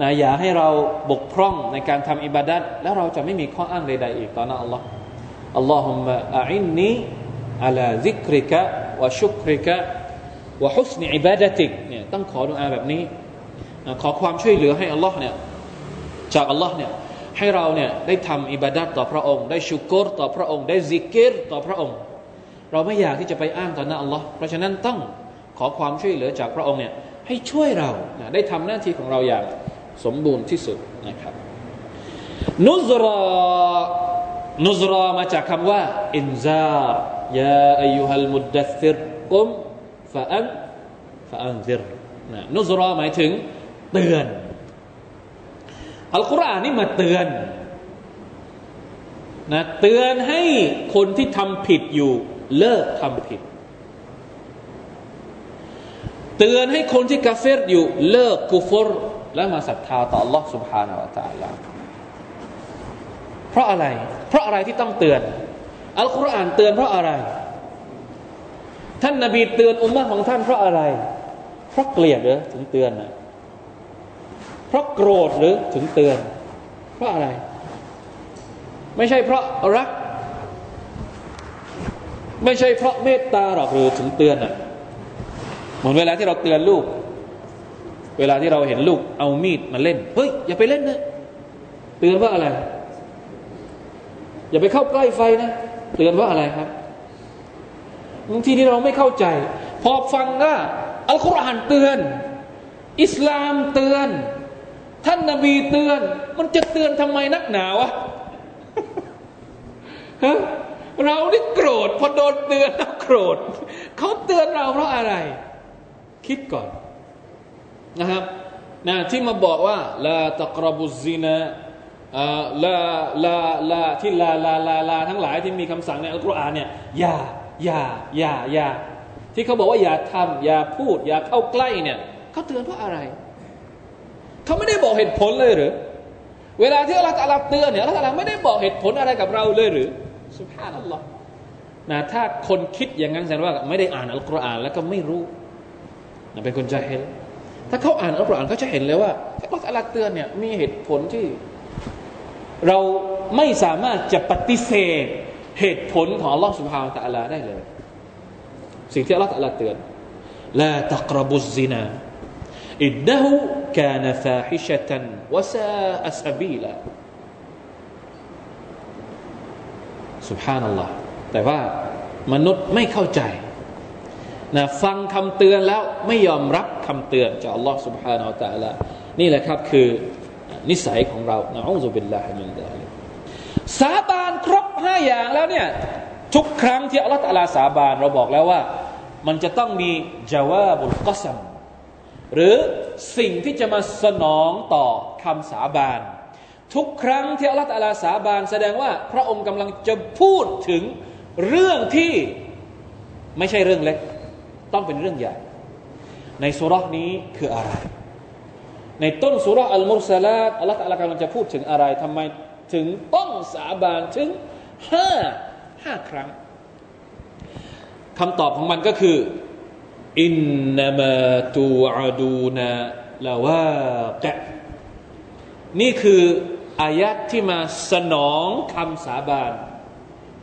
นะอย่าให้เราบกพร่องในการทำอิบาดัตแล้วเราจะไม่มีข้ออ้างใดๆอีกต่อหน้าอัลลอฮ์اللهم أعني على ذكرك وشكرك وحسن عبادتك เนี่ยต้องขอดุอาแบบนี้ขอความช่วยเหลือให้อัลลอฮ์เนี่ยจากอัลลอฮ์เนี่ยให้เราเนี่ยได้ทำอิบาดัตต่อพระองค์ ได้ชุกรต่อพระองค์ ได้ซิเกรต่อพระองค์ เราไม่อยากที่จะไปอ้างต่อหน้าอัลลอฮ์เพราะฉะนั้นต้องขอความช่วยเหลือจากพระองค์เนี่ยให้ช่วยเราได้ทำหน้าที่ของเราอย่าง สมบูรณ์ที่สุดนะครับนุซรานุซรามาจากคำว่าอินซายาอายุฮัลมุดดัซิรกุมฟะอันฟะอันซิรนะนุซราหมายถึงเตือนอัลกุรอานนี่มาเตือนนะเตือนให้คนที่ทำผิดอยู่เลิกทำผิด เตือนให้คนที่กาเฟรอยู่เลิกกุฟร และมาศรัทธาต่อ Allah سبحانه และ تعالى เพราะอะไร เพราะอะไรที่ต้องเตือน อัลกุรอานเตือนเพราะอะไร ท่านนาบีเตือนอุมมะของท่านเพราะอะไร เพราะเกลียดหรือถึงเตือนนะเพราะโกรธหรือถึงเตือน เพราะอะไร ไม่ใช่เพราะรัก ไม่ใช่เพราะเมตตาหรอกหรือถึงเตือนอ่ะเหมือนเวลาที่เราเตือนลูก เวลาที่เราเห็นลูกเอามีดมาเล่น เฮ้ย อย่าไปเล่นนะเตือนว่าอะไร อย่าไปเข้าใกล้ไฟนะ เตือนว่าอะไรครับบางทีที่เราไม่เข้าใจ พอฟังว่าอัลกุรอานเตือน อิสลามเตือน ท่านนาบีเตือน มันจะเตือนทำไมนักหนาวะฮะเราได้โกรธพอโดนเตือนแล้วโกรธเขาเตือนเราเพราะอะไร คิดก่อน นะครับนะที่มาบอกว่าลาตะกรบุซินะลาลาลาที่ลาลาลาลาทั้งหลายที่มีคำสั่งในอัลกุรอานเนี่ยอย่าอย่าอย่าอย่าที่เขาบอกว่าอย่าทำอย่าพูด อย่าเข้าใกล้เนี่ยเขาเตือนเพราะอะไรเขาไม่ได้บอกเหตุผลเลยหรือเวลาที่อัลลอฮฺเตือนเนี่ยอัลลอฮฺไม่ได้บอกเหตุผลอะไรกับเราเลยหรือสุภาพนัลลอฮ์นะถ้าคนคิดอย่างนั้นแสดงว่าไม่ได้อ่านอัลกุรอานแล้วก็ไม่รู้นะเป็นคนใจเห็น ถ้าเขาอ่านอัลกุรอานเขาจะเห็นเลยว่าอัลลอฮฺเตือนเนี่ยมีเหตุผลที่ เราไม่สามารถจะปฏิเสธเหตุผลของอัลลอฮ์ سبحانه وتعالى ได้เลย สิ่งที่อัลลอฮ์ตะอัลาเตือนลาตักรบุซินาอินนะฮูกานฟาฮิชะตันวซาอัสบีลาสุบฮานัลลอฮ์แต่ว่ามนุษย์ไม่เข้าใจ นะฟังคำเตือนแล้วไม่ยอมรับคำเตือนจากอัลลอฮ์ سبحانه และ تعالى นี่แหละครับคือนิสัยของเรานะอูซุบิลลาฮิมินดาลิสาบานครบห้าอย่างแล้วเนี่ยทุกครั้งที่อัลลอฮฺตะลาสาบานเราบอกแล้วว่า มันจะต้องมีจาวาบุลกัสมหรือสิ่งที่จะมาสนองต่อคำสาบานทุกครั้งที่อัลลอฮฺตะลาสาบานแสดงว่าพระองค์กำลังจะพูดถึงเรื่องที่ไม่ใช่เรื่องเล็ก ต้องเป็นเรื่องใหญ่ ในสุรานี้คืออะไร ในต้นสุราอัลมุสลาตอัลลอฮฺตะลกำลังจะพูดถึงอะไรทำไมถึงต้องสาบานถึงห้าห้าครั้งคำตอบของมันก็คืออินนามาตูอาดูนาลาวาแกนี่คืออายะที่มาสนองคำสาบาน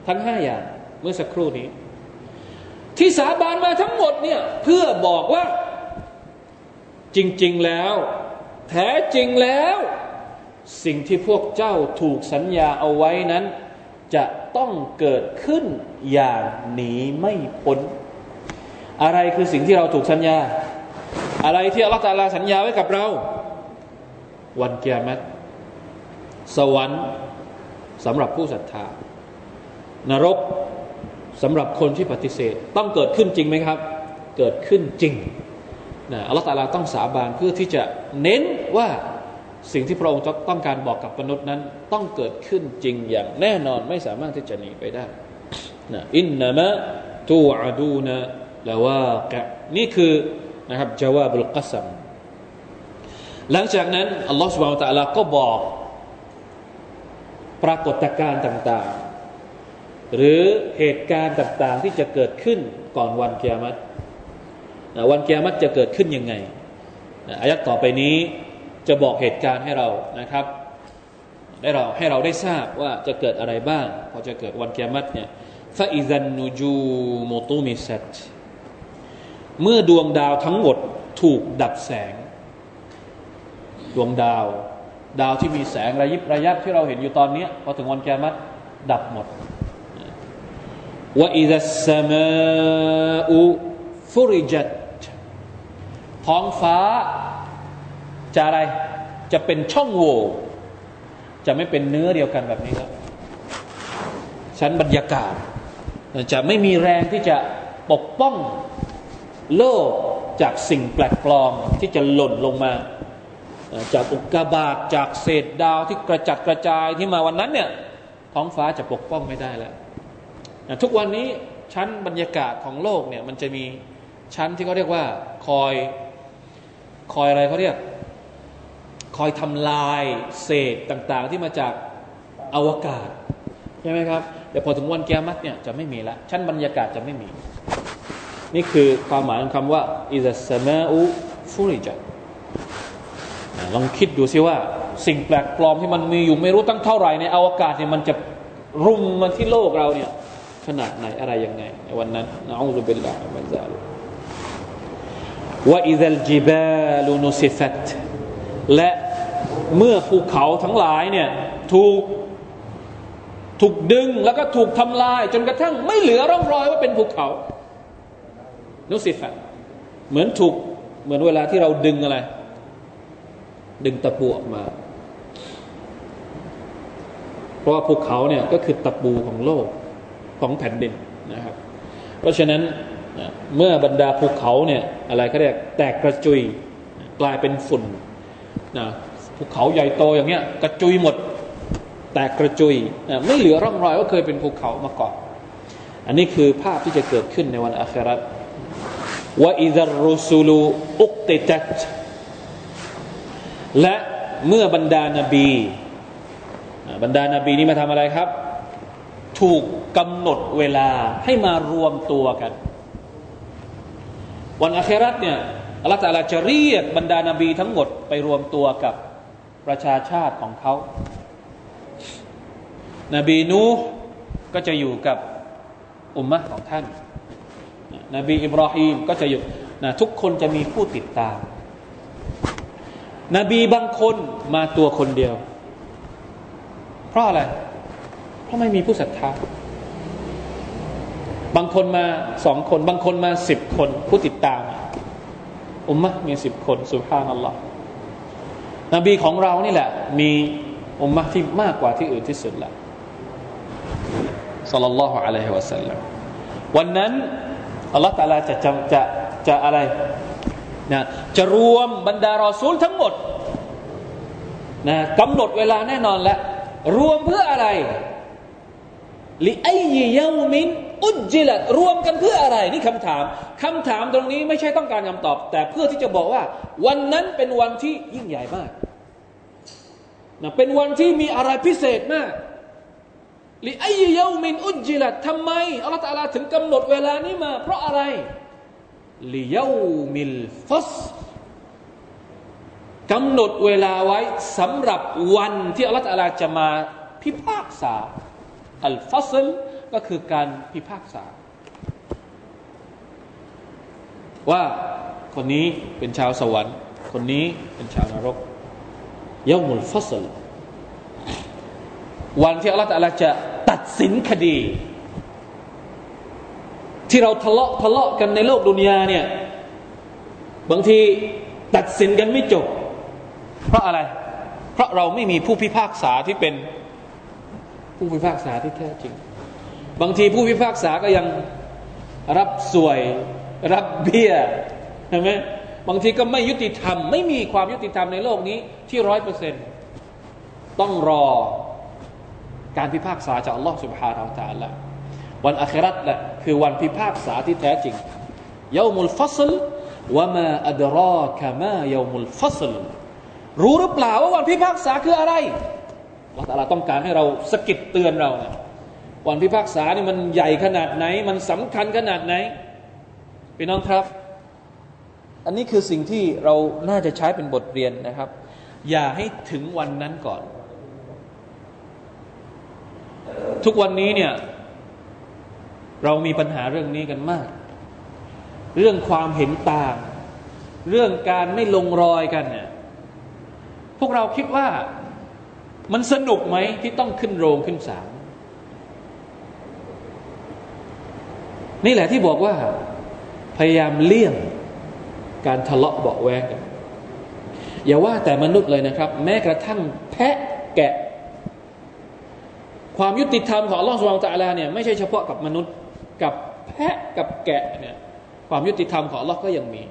ทั้งห้าอย่างเมื่อสักครู่นี้ ที่สาบานมาทั้งหมดเนี่ยเพื่อบอกว่า จริง ๆ แล้ว แท้จริงแล้ว สิ่งที่พวกเจ้าถูกสัญญาเอาไว้นั้น จะต้องเกิดขึ้นอย่างหนีไม่พ้น อะไรคือสิ่งที่เราถูกสัญญา อะไรที่อัลลอฮฺตาลาสัญญาไว้กับเรา วันเกียรติสวรรค์สำหรับผู้ศรัทธานรก สำหรับคนที่ปฏิเสธต้องเกิดขึ้นจริงไหมครับ เกิดขึ้นจริงนะอัลลอฮฺตาลาต้องสาบานเพื่อที่จะเน้นว่าสิ่งที่พระองค์ต้องการบอกกับมนุษย์นั้น ต้องเกิดขึ้นจริงอย่างแน่นอนไม่สามารถที่จะหนีไปได้นะอินนามะตูอาดูนะละว่ากะนี่คือนะครับจาวาบุลกัสัมหลังจากนั้นอัลลอฮฺสุบานตะลาก็บอก ปรากฏการณ์ต่าง หรือเหตุการณ์ต่างๆที่จะเกิดขึ้นก่อนวันเกียรติวันเกียรติจะเกิดขึ้นยังไงอายัดต่อไปนี้จะบอกเหตุการณ์ให้เรานะครับได้เราให้เราได้ทราบว่าจะเกิดอะไรบ้าง พอจะเกิดวันเกียรติเนี่ยฟาอิซันนูจูโมตูมิเซตเมื่อดวงดาวทั้งหมดถูกดับแสง ดวงดาว ดาวที่มีแสงระยิบระยับที่เราเห็นอยู่ตอนนี้พอถึงวันแกมัดดับหมด ว่าอิดัสสมาอุฟุริจัตท้องฟ้าจะอะไรจะเป็นช่องโหว่จะไม่เป็นเนื้อเดียวกันแบบนี้ครับชั้นบรรยากาศ จะไม่มีแรงที่จะปกป้องโลกจากสิ่งแปลกปลอมที่จะหล่นลงมา จากอุกกาบาตจากเศษดาวที่กระจัดกระจายที่มาวันนั้นเนี่ยท้องฟ้าจะปกป้องไม่ได้แล้ว ทุกวันนี้ชั้นบรรยากาศของโลกเนี่ยมันจะมีชั้นที่เขาเรียกว่าคอยคอยอะไรเขาเรียก คอยทำลายเศษต่างๆ ที่มาจากอวกาศใช่ไหมครับแต่พอถึงวันกิยามะฮ์เนี่ยจะไม่มีละชั้นบรรยากาศจะไม่มี นี่คือความหมายของคำว่าإذا السماء فرجت ลองคิดดูซิว่า สิ่งแปลกปลอมที่มันมีอยู่ไม่รู้ตั้งเท่าไหร่ในอวกาศเนี่ยมันจะรุมมาที่โลกเราเนี่ย ขนาดไหนอะไรยังไงวันนั้นنعوذ بالله من ذلك وإذا الجبال نسفتและเมื่อภูเขาทั้งหลายเนี่ยถูกถูกดึงแล้วก็ถูกทำลาย จนกระทั่งไม่เหลือร่องรอยว่าเป็นภูเขา นุสิฟัตเหมือนถูกเหมือนเวลาที่เราดึงอะไร ดึงตะปูออกมา เพราะว่าภูเขาเนี่ยก็คือตะปูของโลก ของแผ่นดินนะครับ เพราะฉะนั้นเมื่อบรรดาภูเขาเนี่ยอะไรก็เรียกแตกกระจุยกลายเป็นฝุ่นนะภูเขาใหญ่โตอย่างเงี้ยกระจุยหมดแตกกระจุยไม่เหลือร่องรอยว่าเคยเป็นภูเขามาก่อน อันนี้คือภาพที่จะเกิดขึ้นในวันอาคราว่าอิดรุสูลูอุกติตัตและเมื่อบรรดานาบี บรรดานาบีนี่มาทำอะไรครับ ถูกกำหนดเวลาให้มารวมตัวกัน วันอาครัตเนี่ยอัลลอฮฺจะเรียกบรรดานาบีทั้งหมดไปรวมตัวกับประชาชาติของเขานบีนูห์ก็จะอยู่กับอุมมะของท่าน นบีอิบราฮิมก็จะอยู่นะทุกคนจะมีผู้ติดตาม นบีบางคนมาตัวคนเดียว เพราะอะไร เพราะไม่มีผู้ศรัทธา บางคนมาสองคน บางคนมาสิบคน ผู้ติดตาม อุมมะมีสิบคนสุภาพนัลลอฮ์นบีของเรานี่แหละ มีอุมมะที่มากกว่าที่อื่นที่สุดละสัลลัลลอฮุอะลัยฮิวะสัลลัมวันนั้นอัลลอฮฺตาลาจะจะจะจะอะไรนะจะรวมบรรดารอซูลทั้งหมดนะกำหนดเวลาแน่นอนแล้วรวมเพื่ออะไร ลิไอยียามินอุจิลัดรวมกันเพื่ออะไรนี่คำถามคำถามตรงนี้ไม่ใช่ต้องการคำตอบ แต่เพื่อที่จะบอกว่า วันนั้นเป็นวันที่ยิ่งใหญ่มากนะเป็นวันที่มีอะไรพิเศษมากลิไอยยามินอุจิลัดทำไมอัลลอฮฺตาลาถึงกำหนดเวลานี้มา เพราะอะไรลิยามิลฟัสกำหนดเวลาไว้สำหรับวันที่อัลลอฮฺตาลาจะมาพิพากษา อัลฟัสลก็คือการพิพากษา ว่าคนนี้เป็นชาวสวรรค์ คนนี้เป็นชาวนรกยามุลฟัสลวันที่อัลลอฮฺจะตัดสินคดี ที่เราทะเลาะทะเลาะกันในโลกดุนยาเนี่ยบางทีตัดสินกันไม่จบ เพราะอะไร เพราะเราไม่มีผู้พิพากษาที่เป็น ผู้พิพากษาที่แท้จริง บางทีผู้พิพากษาก็ยังรับสวย รับเบี้ยใช่ไหมบางทีก็ไม่ยุติธรรม ไม่มีความยุติธรรมในโลกนี้ที่ร้อยเปอร์เซนต์ต้องรอการพิพากษาจากอัลลอฮฺสุบฮานาอัลตาละวันอัครัตแหละคือวันพิพากษาที่แท้จริงยามุลฟัซลวะมาอัดรอคามายามุลฟัซลรู้หรือเปล่าว่าวันพิพากษาคืออะไร เราแต่ละต้องการให้เราสกิดเตือนเราเนี่ยวันพิพากษานี่มันใหญ่ขนาดไหน มันสำคัญขนาดไหนพี่น้องครับ อันนี้คือสิ่งที่เราน่าจะใช้เป็นบทเรียนนะครับ อย่าให้ถึงวันนั้นก่อน ทุกวันนี้เนี่ย เรามีปัญหาเรื่องนี้กันมาก เรื่องความเห็นต่าง เรื่องการไม่ลงรอยกันเนี่ยพวกเราคิดว่า มันสนุกไหมที่ต้องขึ้นโรงขึ้นศาลนี่แหละที่บอกว่า พยายามเลี่ยงการทะเลาะเบาแวงกันอย่าว่าแต่มนุษย์เลยนะครับ แม้กระทั่งแพะแกะ ความยุติธรรมของลลอฮฺสุบานตะลาเนี่ยไม่ใช่เฉพาะกับมนุษย์กับแพะกับแกะเนี่ยความยุติธรรมของลลอฮ์ก็ยังมี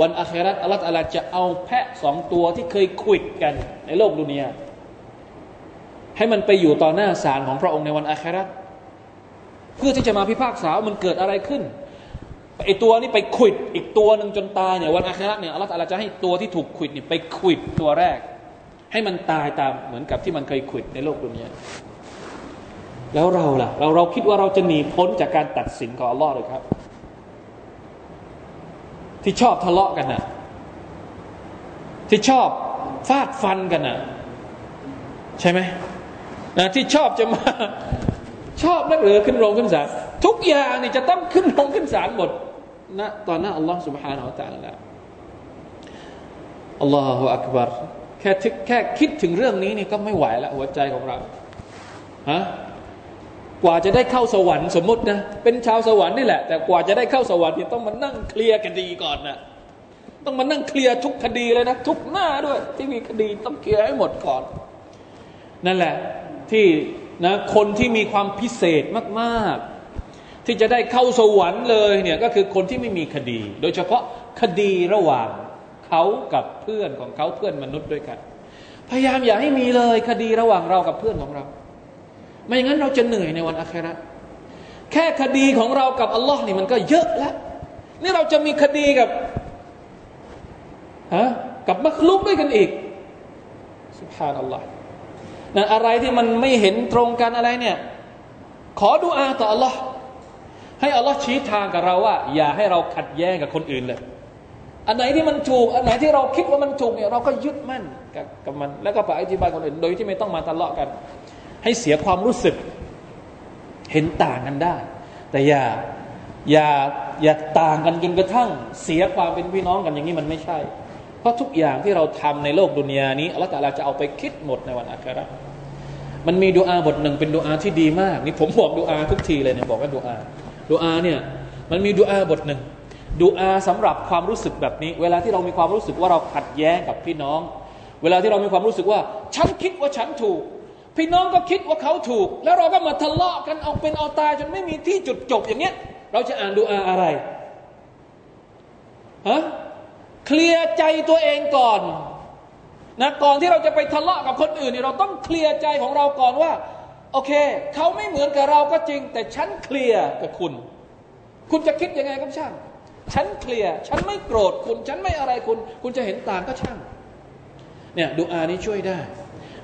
วันอาคราตอัลลอฮฺลาจะเอาแพะสองตัวที่เคยคุยกันในโลกดุนยา ให้มันไปอยู่ต่อหน้าศาลของพระองค์ในวันอาคราเพื่อที่จะมาพิพากษาว่ามันเกิดอะไรขึ้นไอตัวนี้ไปขุดอีกตัวหนึ่งจนตายเนี่ยวันอาคราเนี่ยอัลลอฮฺจะให้ตัวที่ถูกขุดเนี่ยไปขุดตัวแรก ให้มันตายตามเหมือนกับที่มันเคยขุดในโลกดุนยาแล้วเราล่ะ เราเราคิดว่าเราจะหนีพ้นจากการตัดสินของอัลลอฮ์เลยครับ ที่ชอบทะเลาะกันนะที่ชอบฟาดฟันกันนะใช่ไหม ที่ชอบจะมา ชอบนักเรือขึ้นโรงขึ้นศาลทุกอย่างนี่จะต้องขึ้นโรงขึ้นศาลหมดนะตอนนั้นอัลลอฮ์ سبحانه และ تعالى อัลลอฮฺอักบารแค่แค่คิดถึงเรื่องนี้นี่ก็ไม่ไหวแล้วหัวใจของเราฮะกว่าจะได้เข้าสวรรค์สมมตินะเป็นชาวสวรรค์นี่แหละแต่กว่าจะได้เข้าสวรรค์นี่ต้องมานั่งเคลียร์คดีก่อนนะต้องมานั่งเคลียร์ทุกคดีเลยนะทุกหน้าด้วย ที่มีคดีต้องเคลียร์ให้หมดก่อน นั่นแหละ ที่นะคนที่มีความพิเศษมากๆ ที่จะได้เข้าสวรรค์เลยเนี่ยก็คือคนที่ไม่มีคดี โดยเฉพาะคดีระหว่างเขากับเพื่อนของเขาเพื่อนมนุษย์ด้วยกัน พยายามอย่าให้มีเลยคดีระหว่างเรากับเพื่อนของเรา ไม่อย่างนั้นเราจะเหนื่อยในวันอาคราแค่คดีของเรากับอัลลอฮ์นี่มันก็เยอะแล้วนี่เราจะมีคดีกับฮะกับมักลุกด้วยกันอีกสุภานัลลอฮ์ นะอะไรที่มันไม่เห็นตรงกันอะไรเนี่ย ขอดูอาต่ออัลลอฮ์ให้อัลลอฮ์ชี้ทางกับเราว่า อย่าให้เราขัดแย้งกับคนอื่นเลย อันไหนที่มันถูก อันไหนที่เราคิดว่ามันถูกเนี่ยเราก็ยึดมั่นกับกับมัน แล้วก็ไปอธิบายคนอื่น โดยที่ไม่ต้องมาทะเลาะกัน ให้เสียความรู้สึก เห็นต่างกันได้ แต่อย่าอย่าอย่าต่างกันจนกระทั่ง เสียความเป็นพี่น้องกันอย่างนี้มันไม่ใช่ เพราะทุกอย่างที่เราทำในโลกดุนยานี้อัลลอฮฺจะเอาไปคิดหมดในวันอาครามันมีดูอาบทหนึ่งเป็นดูอาที่ดีมากนี่ผมบอกดูอาทุกทีเลยเนี่ยบอกว่าดูอาดูอาเนี่ยมันมีดูอาบทหนึ่งดูอาสำหรับความรู้สึกแบบนี้ เวลาที่เรามีความรู้สึกว่าเราขัดแย้งกับพี่น้อง เวลาที่เรามีความรู้สึกว่า ฉันคิดว่าฉันถูก พี่น้องก็คิดว่าเขาถูก แล้วเราก็มาทะเลาะกันเอาเป็นเอาตายจนไม่มีที่จุดจบอย่างเงี้ย เราจะอ่านดูอาอะไรฮะ เคลียร์ใจตัวเองก่อนนะก่อนที่เราจะไปทะเลาะกับคนอื่นนี่เราต้องเคลียร์ใจของเราก่อนว่า โอเค เขาไม่เหมือนกับเราก็จริง แต่ฉันเคลียร์กับคุณ คุณจะคิดยังไงก็ช่างฉันเคลียร์ฉันไม่โกรธคุณ ฉันไม่อะไรคุณ คุณจะเห็นต่างก็ช่างเนี่ยดูอานี้ช่วยได้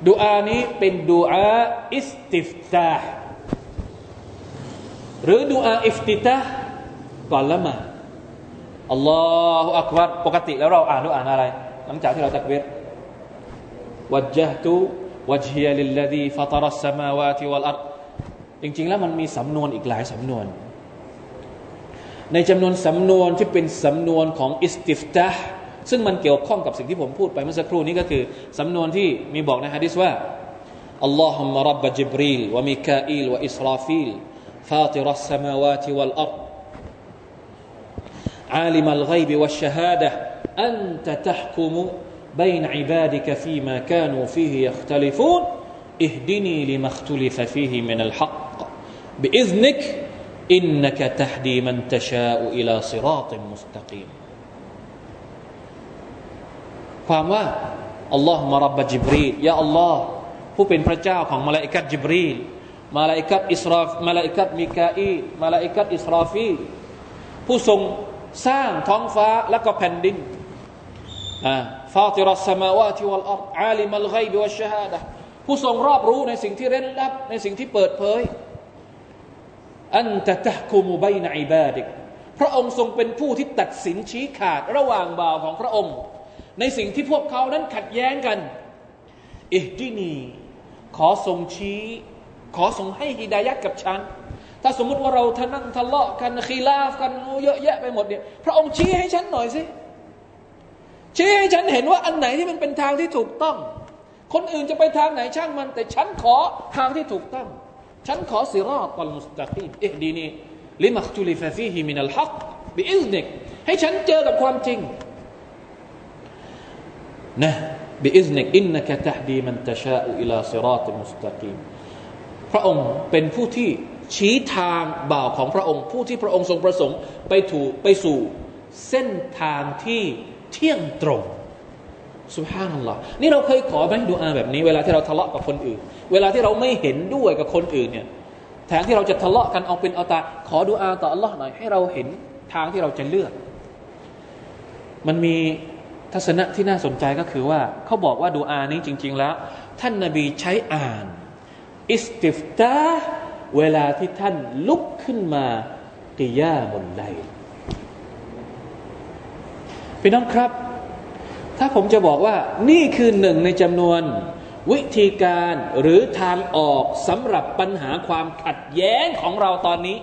ดูอานี้เป็นดูอาอิสติฟตาห์หรือดุอาอิฟติตาห์ก่อนละหมา ด الله أكبر ปกติแล้วเราอ่านเราอ่านอะไร หลังจากที่เราตักเวทวัจห์ตุวัจฮียลิลลดีฟัตรัสสมาวาติวัลอัรจริง ๆ แล้วมันมีสำนวนอีกหลายสำนวน ในจำนวนสำนวนที่เป็นสำนวนของอิสติฟตาห์ซึ่งมันเกี่ยวข้องกับสิ่งที่ผมพูดไปเมื่อสักครู่นี้ก็คือสำนวนที่มีบอกในฮะดิษว่าอัลลอฮุมะรับบะจิบรีลวะมิคาอีลวะอิสราฟีลฟาติรัสสมาวาติวัลอัร عالم الغيب والشهادة أنت تحكم بين عبادك فيما كانوا فيه يختلفون اهدني لما اختلف فيه من الحق باذنك انك تهدي من تشاء الى صراط مستقيم ความว่าอัลลอฮ์มารับบจิบรียาอัลลอฮ์ผู้เป็นพระเจ้าของมาลาอิกัดจิบรีลมาลาอิกัดอิสราฟมาลาอิกัดมิกาอีมาลาอิกัดอิสราฟีผู้ทรง สร้างท้องฟ้าและก็แผ่นดินفاطر السماوات والأرض عالم الغيب والشهادة ผู้ทรงรอบรู้ในสิ่งที่เร้นลับ ในสิ่งที่เปิดเผย أنت تحكم بين عبادكพระองค์ทรงเป็นผู้ที่ตัดสินชี้ขาดระหว่างบ่าวของพระองค์ ในสิ่งที่พวกเขานั้นขัดแย้งกันอิฮดินีขอทรงชี้ ขอทรงให้ฮิดายัดกับฉัน ถ้าสมมุติว่าเราทะนั่งทะเลาะกันคีลาฟกันเยอะแยะไปหมดเนี่ยพระองค์ชี้ให้ฉันหน่อยสิชี้ให้ฉันเห็นว่าอันไหนที่มันเป็นทางที่ถูกต้อง คนอื่นจะไปทางไหนช่างมัน แต่ฉันขอทางที่ถูกต้อง ฉันขอ صراط المستقيم اهدني لما اختلف فيه من الحق بإذنك ให้ฉันเจอกับความจริงนะ بإذنك إنك تهدي من تشاء إلى صراط مستقيم พระองค์เป็นผู้ที่ ชี้ทางบ่าวของพระองค์ ผู้ที่พระองค์ทรงประสงค์ไปถูกไปสู่เส้นทางที่เที่ยงตรงسبحان الله นี่เราเคยขอไหมดุอาแบบนี้ เวลาที่เราทะเลาะกับคนอื่น เวลาที่เราไม่เห็นด้วยกับคนอื่นเนี่ยแทนที่เราจะทะเลาะกันเอาเป็นเอาตา ขอดูอาต่ออัลลอฮ์หน่อยให้เราเห็นทางที่เราจะเลือก มันมีทัศนะที่น่าสนใจก็คือว่าเขาบอกว่าดูอานี้จริง ๆ แล้ว ท่านนาบีใช้อ่าน อิสติฟตา เวลาที่ท่านลุกขึ้นมากิยามุลไลพี่น้องครับ ถ้าผมจะบอกว่านี่คือหนึ่งในจำนวน วิธีการหรือทางออกสำหรับปัญหาความขัดแย้งของเราตอนนี้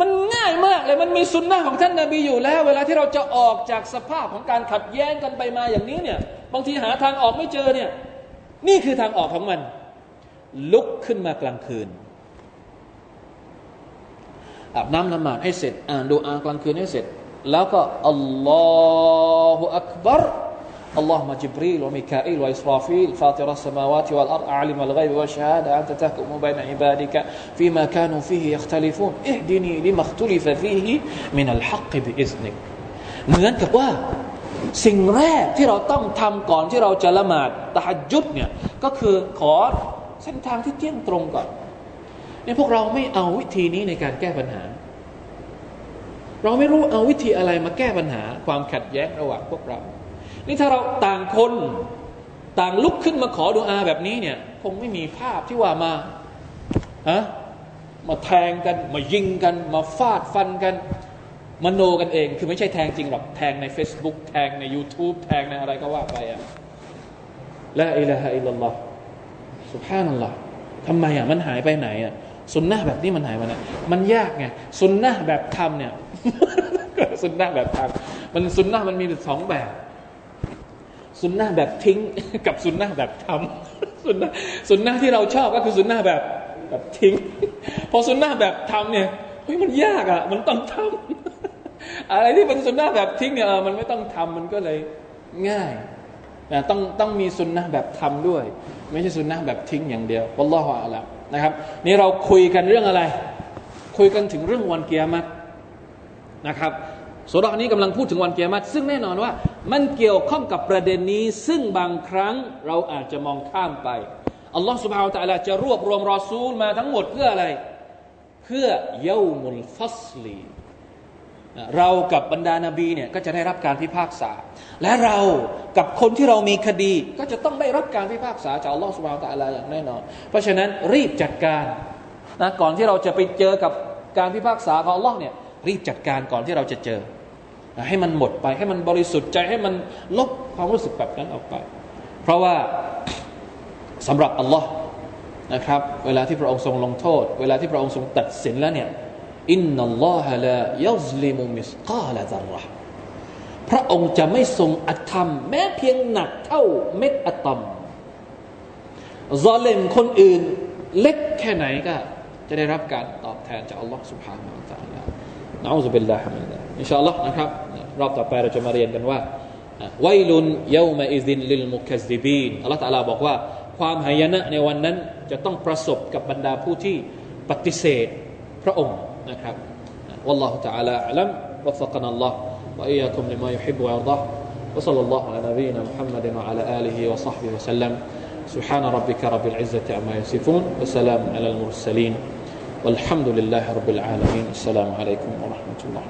มันง่ายมากเลยมันมีสุนนะของท่านนาบีอยู่แล้ว เวลาที่เราจะออกจากสภาพของการขัดแย้งกันไปมาอย่างนี้เนี่ย บางทีหาทางออกไม่เจอเนี่ย นี่คือทางออกของมัน ลุกขึ้นมากลางคืน อาบน้ำละหมาดให้เสร็จ อ่านดุอากลางคืนให้เสร็จ แล้วก็الله أكبر اللهم جبريل وميكائيل وإسرافيل فاطر السماوات والأرض عالم الغيب والشهادة أنت تحكم بين عبادك فيما كانوا فيه يختلفون اهدني لما اختلف فيه من الحق بإذنك เหมือนกับว่าสิ่งแรกที่เราต้องทำก่อนที่เราจะละหมาดตะฮัจญุดเนี่ยก็คือขอ เส้นทางที่เที่ยงตรงก่อนเนี่ยพวกเราไม่เอาวิธีนี้ในการแก้ปัญหา เราไม่รู้เอาวิธีอะไรมาแก้ปัญหา ความขัดแย้งระหว่างพวกเรา นี่ถ้าเราต่างคนต่างลุกขึ้นมาขอดูอาแบบนี้เนี่ยคงไม่มีภาพที่ว่ามาฮะมาแทงกัน มายิงกัน มาฟาดฟันกันมโนกันเอง คือไม่ใช่แทงจริงหรอก แทงใน Facebook แทงใน YouTube แทงในอะไรก็ว่าไปอะละอิละฮะอิลลัลลอฮ์ สุภาพนั่นแหละทำไมอะมันหายไปไหนอะสุนนะแบบนี้มันหายไปไหนมันยากไงสุนนะแบบทำเนี่ยสุนนะแบบทำมันสุนนะมันมีสองแบบสุนนะแบบทิ้งกับสุนนะแบบทำสุนนะสุนนะที่เราชอบก็คือสุนนะแบบแบบทิ้ง พอสุนนะแบบทำเนี่ยเฮ้ยมันยากอะ มันต้องทำอะไรที่เป็นสุนนะแบบทิ้งเนี่ยมันไม่ต้องทำมันก็เลยง่าย ต้องต้องมีสุนนะแบบทำด้วย ไม่ใช่สุนนะแบบทิ้งอย่างเดียววัลลอฮฺอะลัมนะครับ นี่เราคุยกันเรื่องอะไร คุยกันถึงเรื่องวันเกียรตินะครับสุรานี้กำลังพูดถึงวันเกียรติซึ่งแน่นอนว่า มันเกี่ยวข้องกับประเด็นนี้ ซึ่งบางครั้งเราอาจจะมองข้ามไปอัลลอฮฺสุบฮาวตะลาจะรวบรวมรอซูลมาทั้งหมดเพื่ออะไร เพื่อเยามุลฟัสลี เรากับบรรดานาบีเนี่ยก็จะได้รับการพิพากษา และเรากับคนที่เรามีคดี ก็จะต้องได้รับการพิพากษาจากอัลลอฮฺสุบาวตะลาอย่างแน่นอน เพราะฉะนั้นรีบจัดการนะก่อนที่เราจะไปเจอกับการพิพากษาของอัลลอฮ์เนี่ยรีบจัดการก่อนที่เราจะเจอ ให้มันหมดไปให้มันบริสุทธิ์ใจให้มันลบความรู้สึกแบบนั้นออกไป เพราะว่าสำหรับอัลลอฮ์นะครับ เวลาที่พระองค์ทรงลงโทษ เวลาที่พระองค์ทรงตัดสินแล้วเนี่ย อินนัลลอฮะลายัซลิมุมิสกาลซารห์พระองค์จะไม่ทรงอธรรม แม้เพียงหนักเท่าเม็ดอะตอมซอเลมคนอื่นเล็กแค่ไหนก็ จะได้รับการตอบแทนจากอัลลอฮ์ سبحانه และ تعالى นะอูซุบิลลาฮิมินอินชาอัลลอฮ์นะครับรอบต่อไปเราจะมาเรียนกันว่าไวลุนเยามาอิซินลิลมุคัซดิบีนอัลลอฮ์ตะลาบอกว่า ความหายนะในวันนั้นจะต้องประสบกับบรรดาผู้ที่ปฏิเสธพระองค์ นะครับ والله تعالى أعلم وفقنا الله وإياكم لما يحب ويرضاه وصلى الله على نبينا محمد وعلى آله وصحبه وسلم سبحان ربك رب العزة عما يصفون وسلام على المرسلين والحمد لله رب العالمين السلام عليكم ورحمة الله